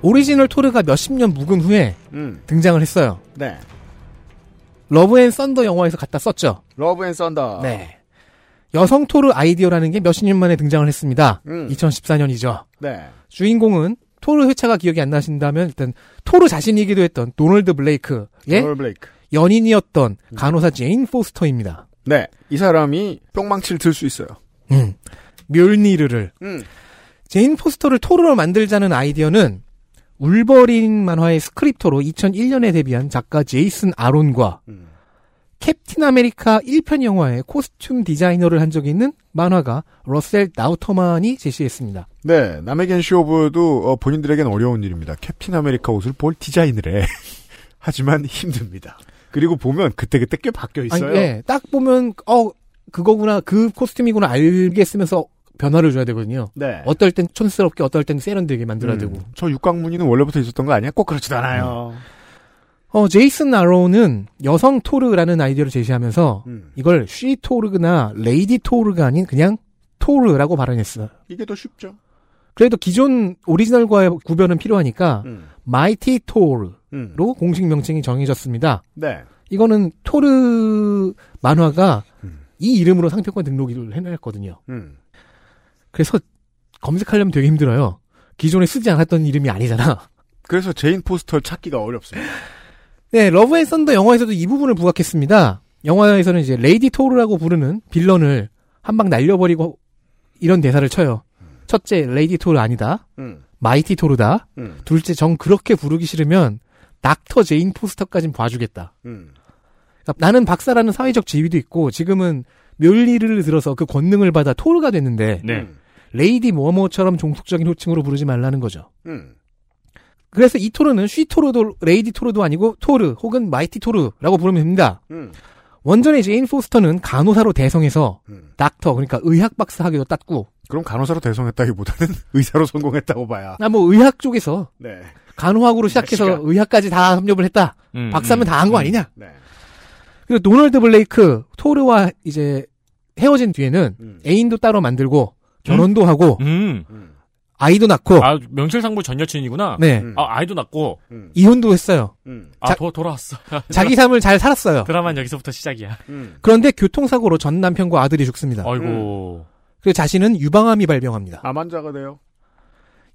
오리지널 토르가 몇십 년 묵은 후에
음.
등장을 했어요.
네.
Love and Thunder 영화에서 갖다 썼죠.
Love and Thunder.
네. 여성 토르 아이디어라는 게 몇십 년 만에 등장을 했습니다.
음.
2014년이죠.
네.
주인공은 토르 회차가 기억이 안 나신다면 일단 토르 자신이기도 했던 도널드 블레이크의
롤 블레이크.
연인이었던
음.
간호사 제인 포스터입니다.
네. 이 사람이 뿅망치를 들 수 있어요.
음. 묠니르를
음.
제인 포스터를 토르로 만들자는 아이디어는 울버린 만화의 스크립터로 2001년에 데뷔한 작가 제이슨 아론과
음.
캡틴 아메리카 1편 영화의 코스튬 디자이너를 한 적이 있는 만화가 러셀 다우터만이 제시했습니다.
네. 남에겐 쉬워 봬도 어, 본인들에겐 어려운 일입니다. 캡틴 아메리카 옷을 뭘 디자인을 해. 하지만 힘듭니다. 그리고 보면 그때그때 꽤 바뀌어 있어요.
아니, 예, 딱 보면 어 그거구나 그 코스튬이구나 알겠으면서 변화를 줘야 되거든요.
네.
어떨 땐 촌스럽게 어떨 땐 세련되게 만들어야
음,
되고.
저 육각무늬는 원래부터 있었던 거 아니야? 꼭 그렇지도 않아요.
어 제이슨 아론은 여성 토르라는 아이디어를 제시하면서
음.
이걸 She 토르나 Lady 토르가 아닌 그냥 토르라고 발언했어요.
이게 더 쉽죠.
그래도 기존 오리지널과의 구별은 필요하니까
음.
Mighty 토르로
음.
공식 명칭이 정해졌습니다.
네.
이거는 토르 만화가
음.
이 이름으로 상표권 등록을 해냈거든요.
음.
그래서 검색하려면 되게 힘들어요. 기존에 쓰지 않았던 이름이 아니잖아.
그래서 제인 포스터를 찾기가 어렵습니다.
네, 러브 앤 썬더 영화에서도 이 부분을 부각했습니다. 영화에서는 이제 레이디 토르라고 부르는 빌런을 한 방 날려버리고 이런 대사를 쳐요. 첫째, 레이디 토르 아니다.
음.
마이티 토르다.
음.
둘째, 정 그렇게 부르기 싫으면 닥터 제인 포스터까진 봐주겠다.
음.
그러니까 나는 박사라는 사회적 지위도 있고 지금은 멸리를 들어서 그 권능을 받아 토르가 됐는데
네.
음.
레이디 뭐뭐처럼 종속적인 호칭으로 부르지 말라는 거죠.
음.
그래서 이 토르는 She 토르도 레이디 토르도 아니고 토르 혹은 마이티 토르라고 부르면 됩니다.
음.
원전의 제인 포스터는 간호사로 대성해서
음.
닥터 그러니까 의학 박사 학위도 땄고
그럼 간호사로 대성했다기보다는 의사로 성공했다고 봐야.
나 뭐 의학 쪽에서
네.
간호학으로 시작해서
시간.
의학까지 다 협력을 했다.
음,
박사면
음,
다한거
음.
아니냐?
네.
그리고 도널드 블레이크 토르와 이제 헤어진 뒤에는
음.
애인도 따로 만들고 결혼도 하고
음.
음.
아이도 낳고
아 명실상부 전 여친이구나.
네.
아 아이도 낳고.
이혼도 했어요.
아
자-
도, 돌아왔어.
자기 삶을 잘 살았어요.
드라마는 여기서부터 시작이야.
그런데 교통사고로 전 남편과 아들이 죽습니다.
아이고.
그리고 자신은 유방암이 발병합니다.
암 환자가 돼요.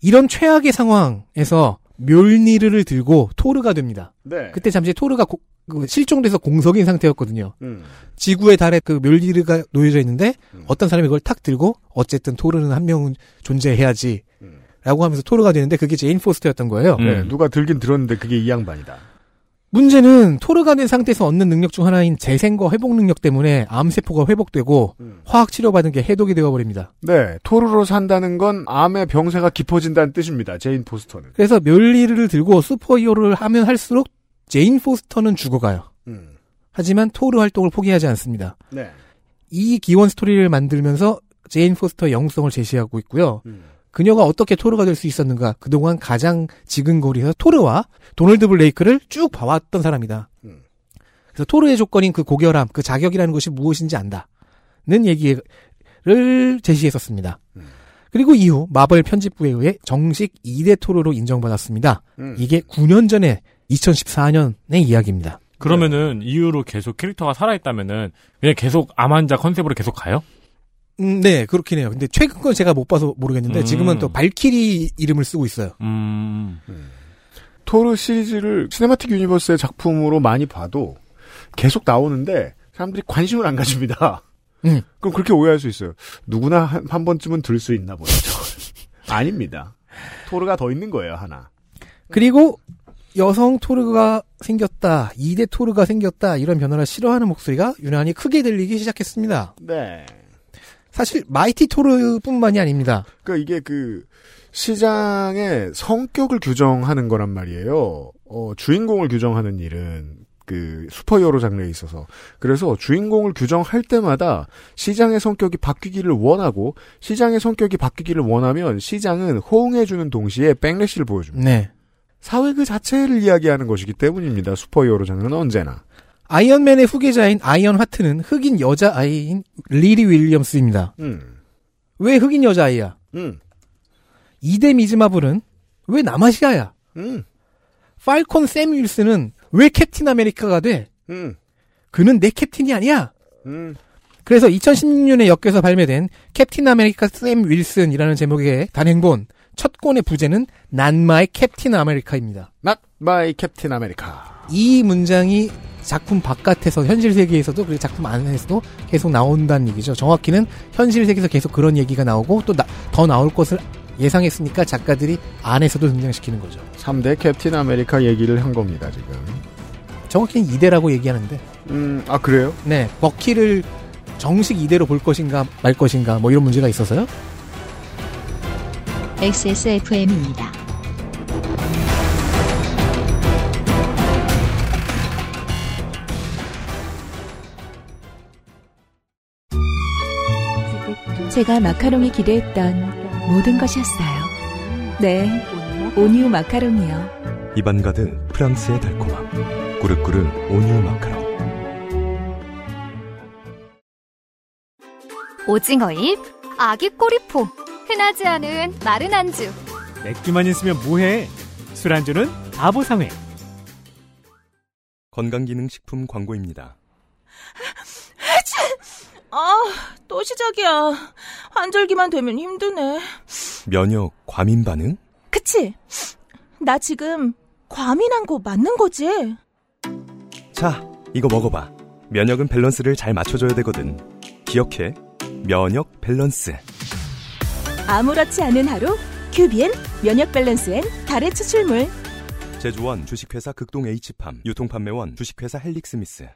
이런 최악의 상황에서 묠니르를 들고 토르가 됩니다.
네.
그때 잠시 토르가 고- 그 실종돼서 공석인 상태였거든요.
음.
지구의 달에 그 묠니르가 놓여져 있는데 어떤 사람이 그걸 탁 들고 어쨌든 토르는 한 명은 존재해야지. 라고 하면서 토르가 되는데 그게 제인 포스터였던 거예요.
네, 누가 들긴 들었는데 그게 이 양반이다.
문제는 토르가 된 상태에서 얻는 능력 중 하나인 재생과 회복 능력 때문에 암세포가 회복되고 화학 치료받은 게 해독이 되어버립니다.
네, 토르로 산다는 건 암의 병세가 깊어진다는 뜻입니다. 제인 포스터는.
그래서 멸리를 들고 슈퍼히어로를 하면 할수록 제인 포스터는 죽어가요.
음.
하지만 토르 활동을 포기하지 않습니다.
네.
이 기원 스토리를 만들면서 제인 포스터의 영웅성을 제시하고 있고요.
음.
그녀가 어떻게 토르가 될 수 있었는가 그동안 가장 지근거리에서 토르와 도널드 블레이크를 쭉 봐왔던 사람이다.
음.
그래서 토르의 조건인 그 고결함, 그 자격이라는 것이 무엇인지 안다는 얘기를 제시했었습니다.
음.
그리고 이후 마블 편집부에 의해 정식 2대 토르로 인정받았습니다.
음.
이게 9년 전에 2014년의 이야기입니다.
그러면은 이후로 계속 캐릭터가 살아있다면은 그냥 계속 암환자 컨셉으로 계속 가요?
음, 네, 그렇긴 해요. 근데 최근 건 제가 못 봐서 모르겠는데
음.
지금은 또 발키리 이름을 쓰고 있어요.
음.
토르 시리즈를 시네마틱 유니버스의 작품으로 많이 봐도 계속 나오는데 사람들이 관심을 안 가집니다.
음.
그럼 그렇게 오해할 수 있어요. 누구나 한, 한 번쯤은 들 수 있나 보죠. 아닙니다. 토르가 더 있는 거예요, 하나.
그리고 여성 토르가 생겼다, 2대 토르가 생겼다 이런 변화를 싫어하는 목소리가 유난히 크게 들리기 시작했습니다.
네.
사실 마이티 토르뿐만이 아닙니다.
그러니까 이게 그 시장의 성격을 규정하는 거란 말이에요. 어, 주인공을 규정하는 일은 그 슈퍼히어로 장르에 있어서 그래서 주인공을 규정할 때마다 시장의 성격이 바뀌기를 원하고 시장의 성격이 바뀌기를 원하면 시장은 호응해주는 동시에 backlash를 보여줍니다.
네.
사회 그 자체를 이야기하는 것이기 때문입니다. 슈퍼히어로 장르는 언제나.
아이언맨의 후계자인 아이언 하트는 흑인 여자 아이인 리리 윌리엄스입니다.
음.
왜 흑인 여자 아이야?
음.
2대 미즈마블은 왜 남아시아야?
음.
팔콘 샘 윌슨은 왜 캡틴 아메리카가 돼?
음.
그는 내 캡틴이 아니야.
음.
그래서 2016년에 엮여서 발매된 캡틴 아메리카 샘 윌슨이라는 제목의 단행본 첫 권의 부제는 Not My 캡틴 아메리카입니다.
Not my Captain America.
이 문장이 작품 바깥에서 현실 세계에서도 그리고 작품 안에서도 계속 나온다는 얘기죠. 정확히는 현실 세계에서 계속 그런 얘기가 나오고 또 더 나올 것을 예상했으니까 작가들이 안에서도 등장시키는 거죠.
3대 캡틴 아메리카 얘기를 한 겁니다, 지금.
정확히는 2대라고 얘기하는데
음, 아, 그래요?
네, 버키를 정식 2대로 볼 것인가 말 것인가 뭐 이런 문제가 있어서요.
XSFM입니다.
제가 마카롱이 기대했던 모든 것이었어요. 네, 온유 마카롱이요.
입안 가득 프랑스의 달콤함. 꾸르꾸르 온유 마카롱.
오징어잎, 아기 꼬리포, 흔하지 않은 마른 안주.
맥주만 있으면 뭐해? 술안주는 바보상회.
건강기능식품 광고입니다.
아, 또 시작이야. 환절기만 되면 힘드네.
면역 과민 반응?
그치? 나 지금 과민한 거 맞는 거지?
자, 이거 먹어봐. 면역은 밸런스를 잘 맞춰줘야 되거든. 기억해. 면역 밸런스.
아무렇지 않은 하루, 큐비엔 면역 밸런스엔 다래 추출물.
제조원 주식회사 극동 H팜. 유통판매원 주식회사 헬릭스미스.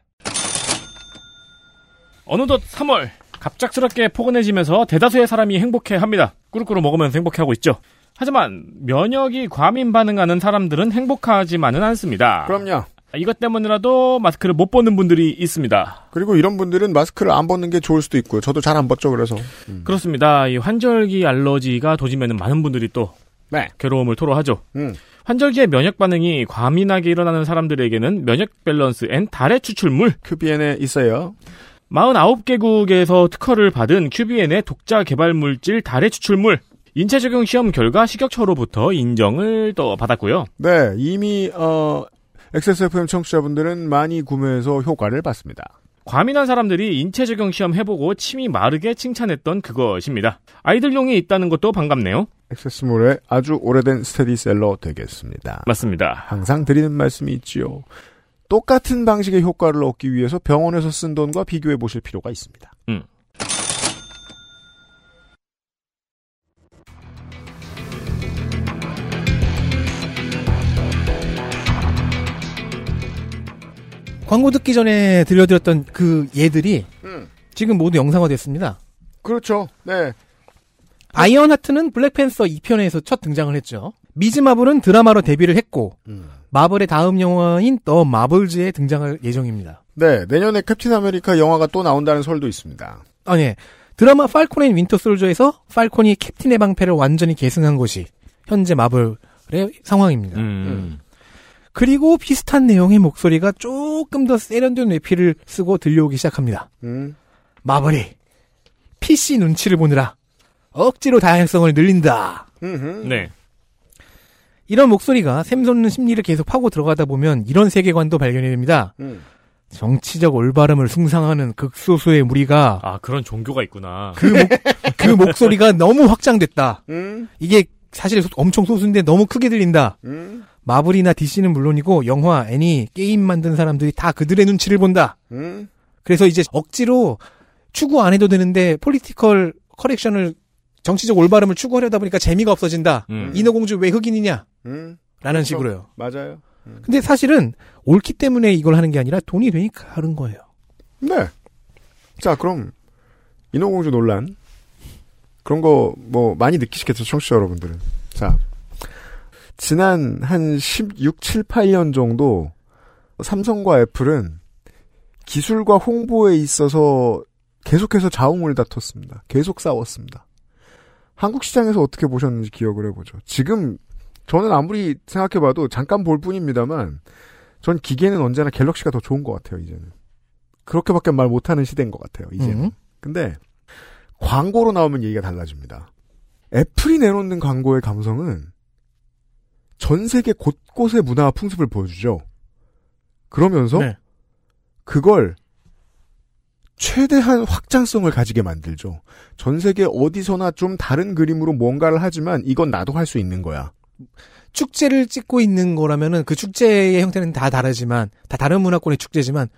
어느덧 3월 갑작스럽게 포근해지면서 대다수의 사람이 행복해합니다. 꾸르꾸르 먹으면서 행복해하고 있죠. 하지만 면역이 과민 반응하는 사람들은 행복하지만은 않습니다.
그럼요.
이것 때문이라도 마스크를 못 벗는 분들이 있습니다.
그리고 이런 분들은 마스크를 안 벗는 게 좋을 수도 있고요. 저도 잘 안 벗죠, 그래서. 음.
그렇습니다. 이 환절기 알러지가 도지면은 많은 분들이 또
네.
괴로움을 토로하죠.
음.
환절기에 면역 반응이 과민하게 일어나는 사람들에게는 면역 밸런스엔 다래 추출물
큐비엔에 있어요.
49개국에서 특허를 받은 큐비엔의 독자 개발 물질 달의 추출물 인체 적용 시험 결과 식약처로부터 인정을 또 받았고요.
네, 이미 어 XSFM 청취자분들은 많이 구매해서 효과를 봤습니다.
과민한 사람들이 인체 적용 시험 해보고 침이 마르게 칭찬했던 그것입니다. 아이들용이 있다는 것도 반갑네요.
액세스몰의 아주 오래된 스테디셀러 되겠습니다.
맞습니다.
항상 드리는 말씀이 있지요. 똑같은 방식의 효과를 얻기 위해서 병원에서 쓴 돈과 비교해 보실 필요가 있습니다.
음.
광고 듣기 전에 들려드렸던 그 예들이
음.
지금 모두 영상화됐습니다.
그렇죠. 네.
아이언 하트는 블랙팬서 2편에서 첫 등장을 했죠. 미즈 마블은 드라마로 데뷔를 했고
음.
마블의 다음 영화인 더 마블즈에 등장할 예정입니다.
네, 내년에 캡틴 아메리카 영화가 또 나온다는 설도 있습니다.
아니 예. 드라마 팔콘 앤 윈터 솔저에서 팔콘이 캡틴의 방패를 완전히 계승한 것이 현재 마블의 상황입니다.
음.
그리고 비슷한 내용의 목소리가 조금 더 세련된 외피를 쓰고 들려오기 시작합니다.
음.
마블이 PC 눈치를 보느라 억지로 다양성을 늘린다.
네.
이런 목소리가 샘솟는 심리를 계속 파고 들어가다 보면 이런 세계관도 발견이 됩니다.
음.
정치적 올바름을 숭상하는 극소수의 무리가
아 그런 종교가 있구나.
그, 목, 그 목소리가 너무 확장됐다.
음.
이게 사실 소- 엄청 소수인데 너무 크게 들린다.
음.
마블이나 DC는 물론이고 영화, 애니, 게임 만든 사람들이 다 그들의 눈치를 본다.
음.
그래서 이제 억지로 추구 안 해도 되는데 political correction을 정치적 올바름을 추구하려다 보니까 재미가 없어진다.
음.
인어공주 왜 흑인이냐?
음.
라는
그렇죠.
식으로요.
맞아요.
근데 사실은 옳기 때문에 이걸 하는 게 아니라 돈이 되니까 하는 거예요.
네. 자, 그럼 인어공주 논란 그런 거 뭐 많이 느끼시겠죠, 청취자 여러분들은. 자, 지난 한 16, 7, 8년 정도 삼성과 애플은 기술과 홍보에 있어서 계속해서 자웅을 다퉜습니다. 계속 싸웠습니다. 한국 시장에서 어떻게 보셨는지 기억을 해보죠. 지금 저는 아무리 생각해봐도 잠깐 볼 뿐입니다만 전 기계는 언제나 갤럭시가 더 좋은 것 같아요. 이제는 그렇게밖에 말 못하는 시대인 것 같아요. 이제는.
음.
근데 광고로 나오면 얘기가 달라집니다. 애플이 내놓는 광고의 감성은 전 세계 곳곳의 문화와 풍습을 보여주죠. 그러면서
네.
그걸 최대한 확장성을 가지게 만들죠. 전 세계 어디서나 좀 다른 그림으로 뭔가를 하지만 이건 나도 할 수 있는 거야.
축제를 찍고 있는 거라면은 그 축제의 형태는 다 다르지만 다 다른 문화권의 축제지만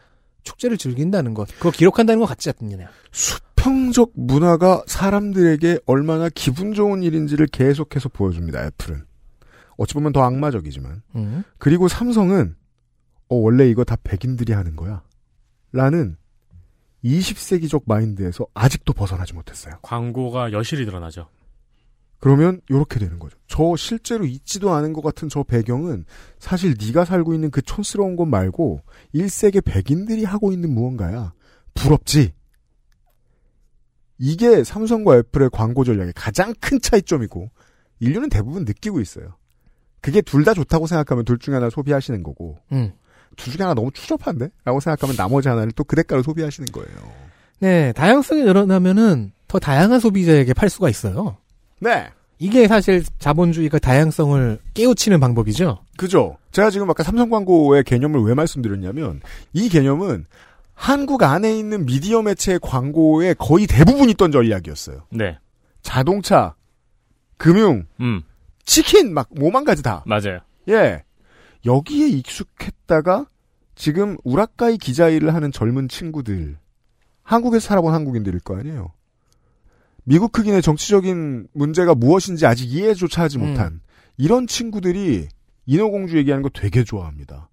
축제를 즐긴다는 것, 그거 기록한다는 것 같지 않느냐.
수평적 문화가 사람들에게 얼마나 기분 좋은 일인지를 계속해서 보여줍니다. 애플은 어찌 보면 더 악마적이지만
음.
그리고 삼성은 어 원래 이거 다 백인들이 하는 거야. 라는 20세기적 마인드에서 아직도 벗어나지 못했어요.
광고가 여실히 드러나죠.
그러면 이렇게 되는 거죠. 저 실제로 있지도 않은 것 같은 저 배경은 사실 네가 살고 있는 그 촌스러운 곳 말고 1세계 백인들이 하고 있는 무언가야. 부럽지? 이게 삼성과 애플의 광고 전략의 가장 큰 차이점이고 인류는 대부분 느끼고 있어요. 그게 둘 다 좋다고 생각하면 둘 중에 하나 소비하시는 거고
음.
둘 중에 하나 너무 추접한데? 라고 생각하면 나머지 하나를 또 그 대가로 소비하시는 거예요.
네, 다양성이 늘어나면은 더 다양한 소비자에게 팔 수가 있어요.
네.
이게 사실 자본주의가 다양성을 깨우치는 방법이죠.
그죠. 제가 지금 아까 삼성 광고의 개념을 왜 말씀드렸냐면 이 개념은 한국 안에 있는 미디어 매체의 광고의 거의 대부분이 있던 전략이었어요.
네.
자동차, 금융,
음.
치킨 막 뭐만 가지 다.
맞아요.
예. 여기에 익숙했다가 지금 우라카이 기자 일을 하는 젊은 친구들 한국에서 살아본 한국인들일 거 아니에요. 미국 흑인의 정치적인 문제가 무엇인지 아직 이해조차 하지
음.
못한 이런 친구들이 인어공주 얘기하는 거 되게 좋아합니다.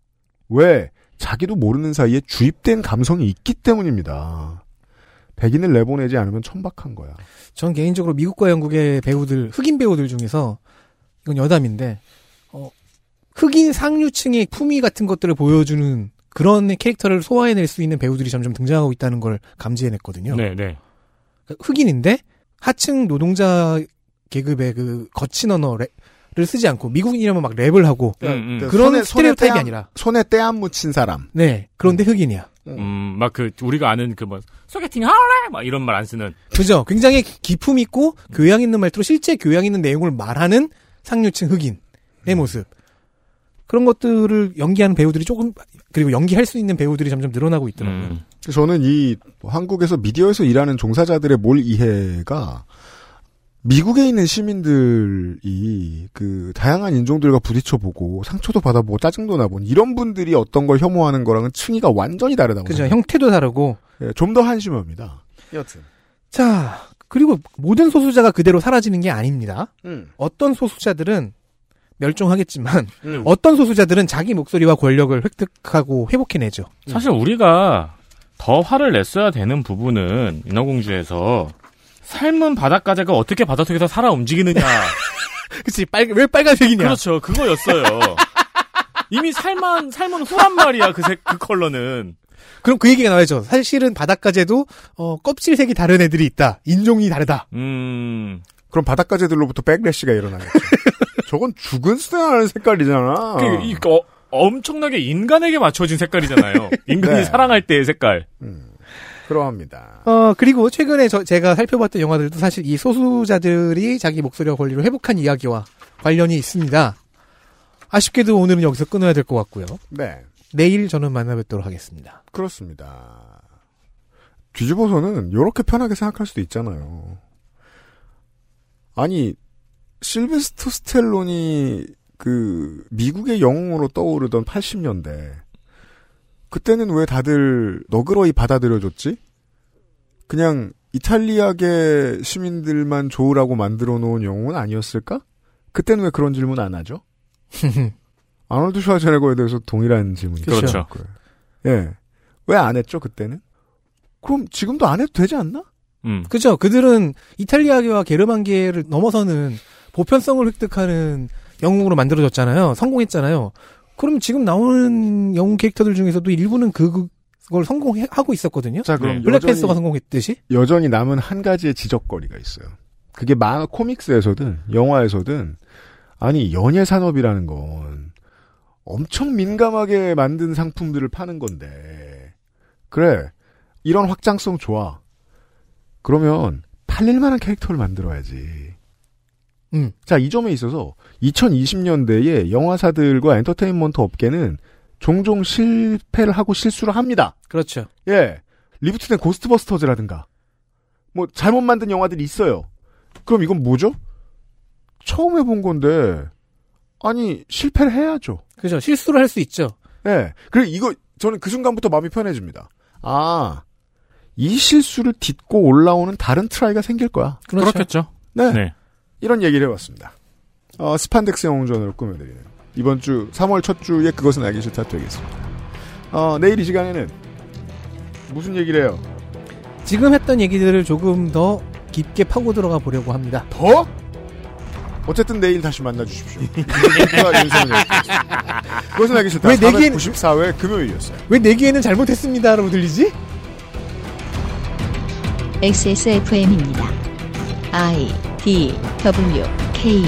왜? 자기도 모르는 사이에 주입된 감성이 있기 때문입니다. 백인을 내보내지 않으면 천박한 거야.
전 개인적으로 미국과 영국의 배우들, 흑인 배우들 중에서 이건 여담인데 어, 흑인 상류층의 품위 같은 것들을 보여주는 그런 캐릭터를 소화해낼 수 있는 배우들이 점점 등장하고 있다는 걸 감지해냈거든요.
네, 네.
흑인인데 하층 노동자 계급의 그 거친 언어를 쓰지 않고 미국인이라면 막 랩을 하고
음, 음.
그런
손에- 손에
스테레오타입이 아니라
손에 때 안 묻힌 사람.
네 그런데 흑인이야.
음, 막 그 우리가 아는 그 뭐 소개팅 할래 막 이런 말 안 쓰는.
그죠? 굉장히 기품 있고 교양 있는 말투로 실제 교양 있는 내용을 말하는 상류층 흑인의 모습. 그런 것들을 연기하는 배우들이 조금 그리고 연기할 수 있는 배우들이 점점 늘어나고 있더라고요.
저는 이 한국에서 미디어에서 일하는 종사자들의 몰 이해가 미국에 있는 시민들이 그 다양한 인종들과 부딪혀보고 상처도 받아보고 짜증도 나본 이런 분들이 어떤 걸 혐오하는 거랑은 층위가 완전히 다르다고.
그죠? 형태도 다르고
예, 좀 더 한심합니다. 여튼.
자, 그리고 모든 소수자가 그대로 사라지는 게 아닙니다.
음.
어떤 소수자들은 멸종하겠지만
음.
어떤 소수자들은 자기 목소리와 권력을 획득하고 회복해내죠.
사실 우리가 더 화를 냈어야 되는 부분은 인어공주에서 삶은 바닷가재가 어떻게 바다 속에서 살아 움직이느냐.
그치, 빨, 왜 빨간색이냐.
그렇죠. 그거였어요. 이미 삶은, 삶은 후란 말이야, 그 색, 그 컬러는.
그럼 그 얘기가 나와야죠. 사실은 바닷가재도 어, 껍질 색이 다른 애들이 있다. 인종이 다르다.
음.
그럼 바닷가재들로부터 백래시가 일어나겠죠. 저건 죽은 수다하는 색깔이잖아.
그, 이, 어, 엄청나게 인간에게 맞춰진 색깔이잖아요. 인간이
네.
사랑할 때의 색깔.
그러합니다.
어, 그리고 최근에 저, 제가 살펴봤던 영화들도 사실 이 소수자들이 자기 목소리와 권리를 회복한 이야기와 관련이 있습니다. 아쉽게도 오늘은 여기서 끊어야 될 것 같고요.
네.
내일 저는 만나뵙도록 하겠습니다.
그렇습니다. 뒤집어서는 이렇게 편하게 생각할 수도 있잖아요. 아니 실베스터 스텔론이 그 미국의 영웅으로 떠오르던 80년대 그때는 왜 다들 너그러이 받아들여줬지? 그냥 이탈리아계 시민들만 좋으라고 만들어 놓은 영웅은 아니었을까? 그때는 왜 그런 질문 안 하죠? 아놀드 슈와제네거에 대해서 동일한 질문이
그렇죠.
예. 왜 안 했죠, 그때는? 그럼 지금도 안 해도 되지 않나?
음.
그죠? 그들은 이탈리아계와 게르만계를 넘어서는 보편성을 획득하는 영웅으로 만들어졌잖아요. 성공했잖아요. 그럼 지금 나오는 영웅 캐릭터들 중에서도 일부는 그, 그걸 성공하고 있었거든요.
자, 그럼
네. 블랙팬서가
여전히-
성공했듯이.
여전히 남은 한 가지의 지적거리가 있어요. 그게 만화 코믹스에서든 영화에서든 아니 연예 산업이라는 건 엄청 민감하게 만든 상품들을 파는 건데 그래 이런 확장성 좋아. 그러면 팔릴 만한 캐릭터를 만들어야지.
음.
자, 이 점에 있어서 2020년대에 영화사들과 엔터테인먼트 업계는 종종 실패를 하고 실수를 합니다.
그렇죠.
예. reboot된 고스트버스터즈라든가. 뭐, 잘못 만든 영화들이 있어요. 그럼 이건 뭐죠? 처음 해본 건데, 아니, 실패를 해야죠.
그죠. 실수를 할 수 있죠.
예. 그리고 이거, 저는 그 순간부터 마음이 편해집니다. 아, 이 실수를 딛고 올라오는 다른 try가 생길 거야.
그렇죠.
그렇겠죠.
네.
네.
이런 얘기를 해봤습니다. 어, 스판덱스 영웅전을 꾸며드리는 이번 주 3월 첫 주에 그것은 알기 싫다 되겠습니다. 어, 내일 이 시간에는 무슨 얘기를 해요?
지금 했던 얘기들을 조금 더 깊게 파고 들어가 보려고 합니다.
더? 어쨌든 내일 다시 만나 주십시오. 누가 윤석열이었습니다. 그것은 알기 싫다.
왜 내기엔-
494회 금요일이었어요.
왜 내기에는 잘못했습니다라고 들리지?
XSFM입니다. I D W K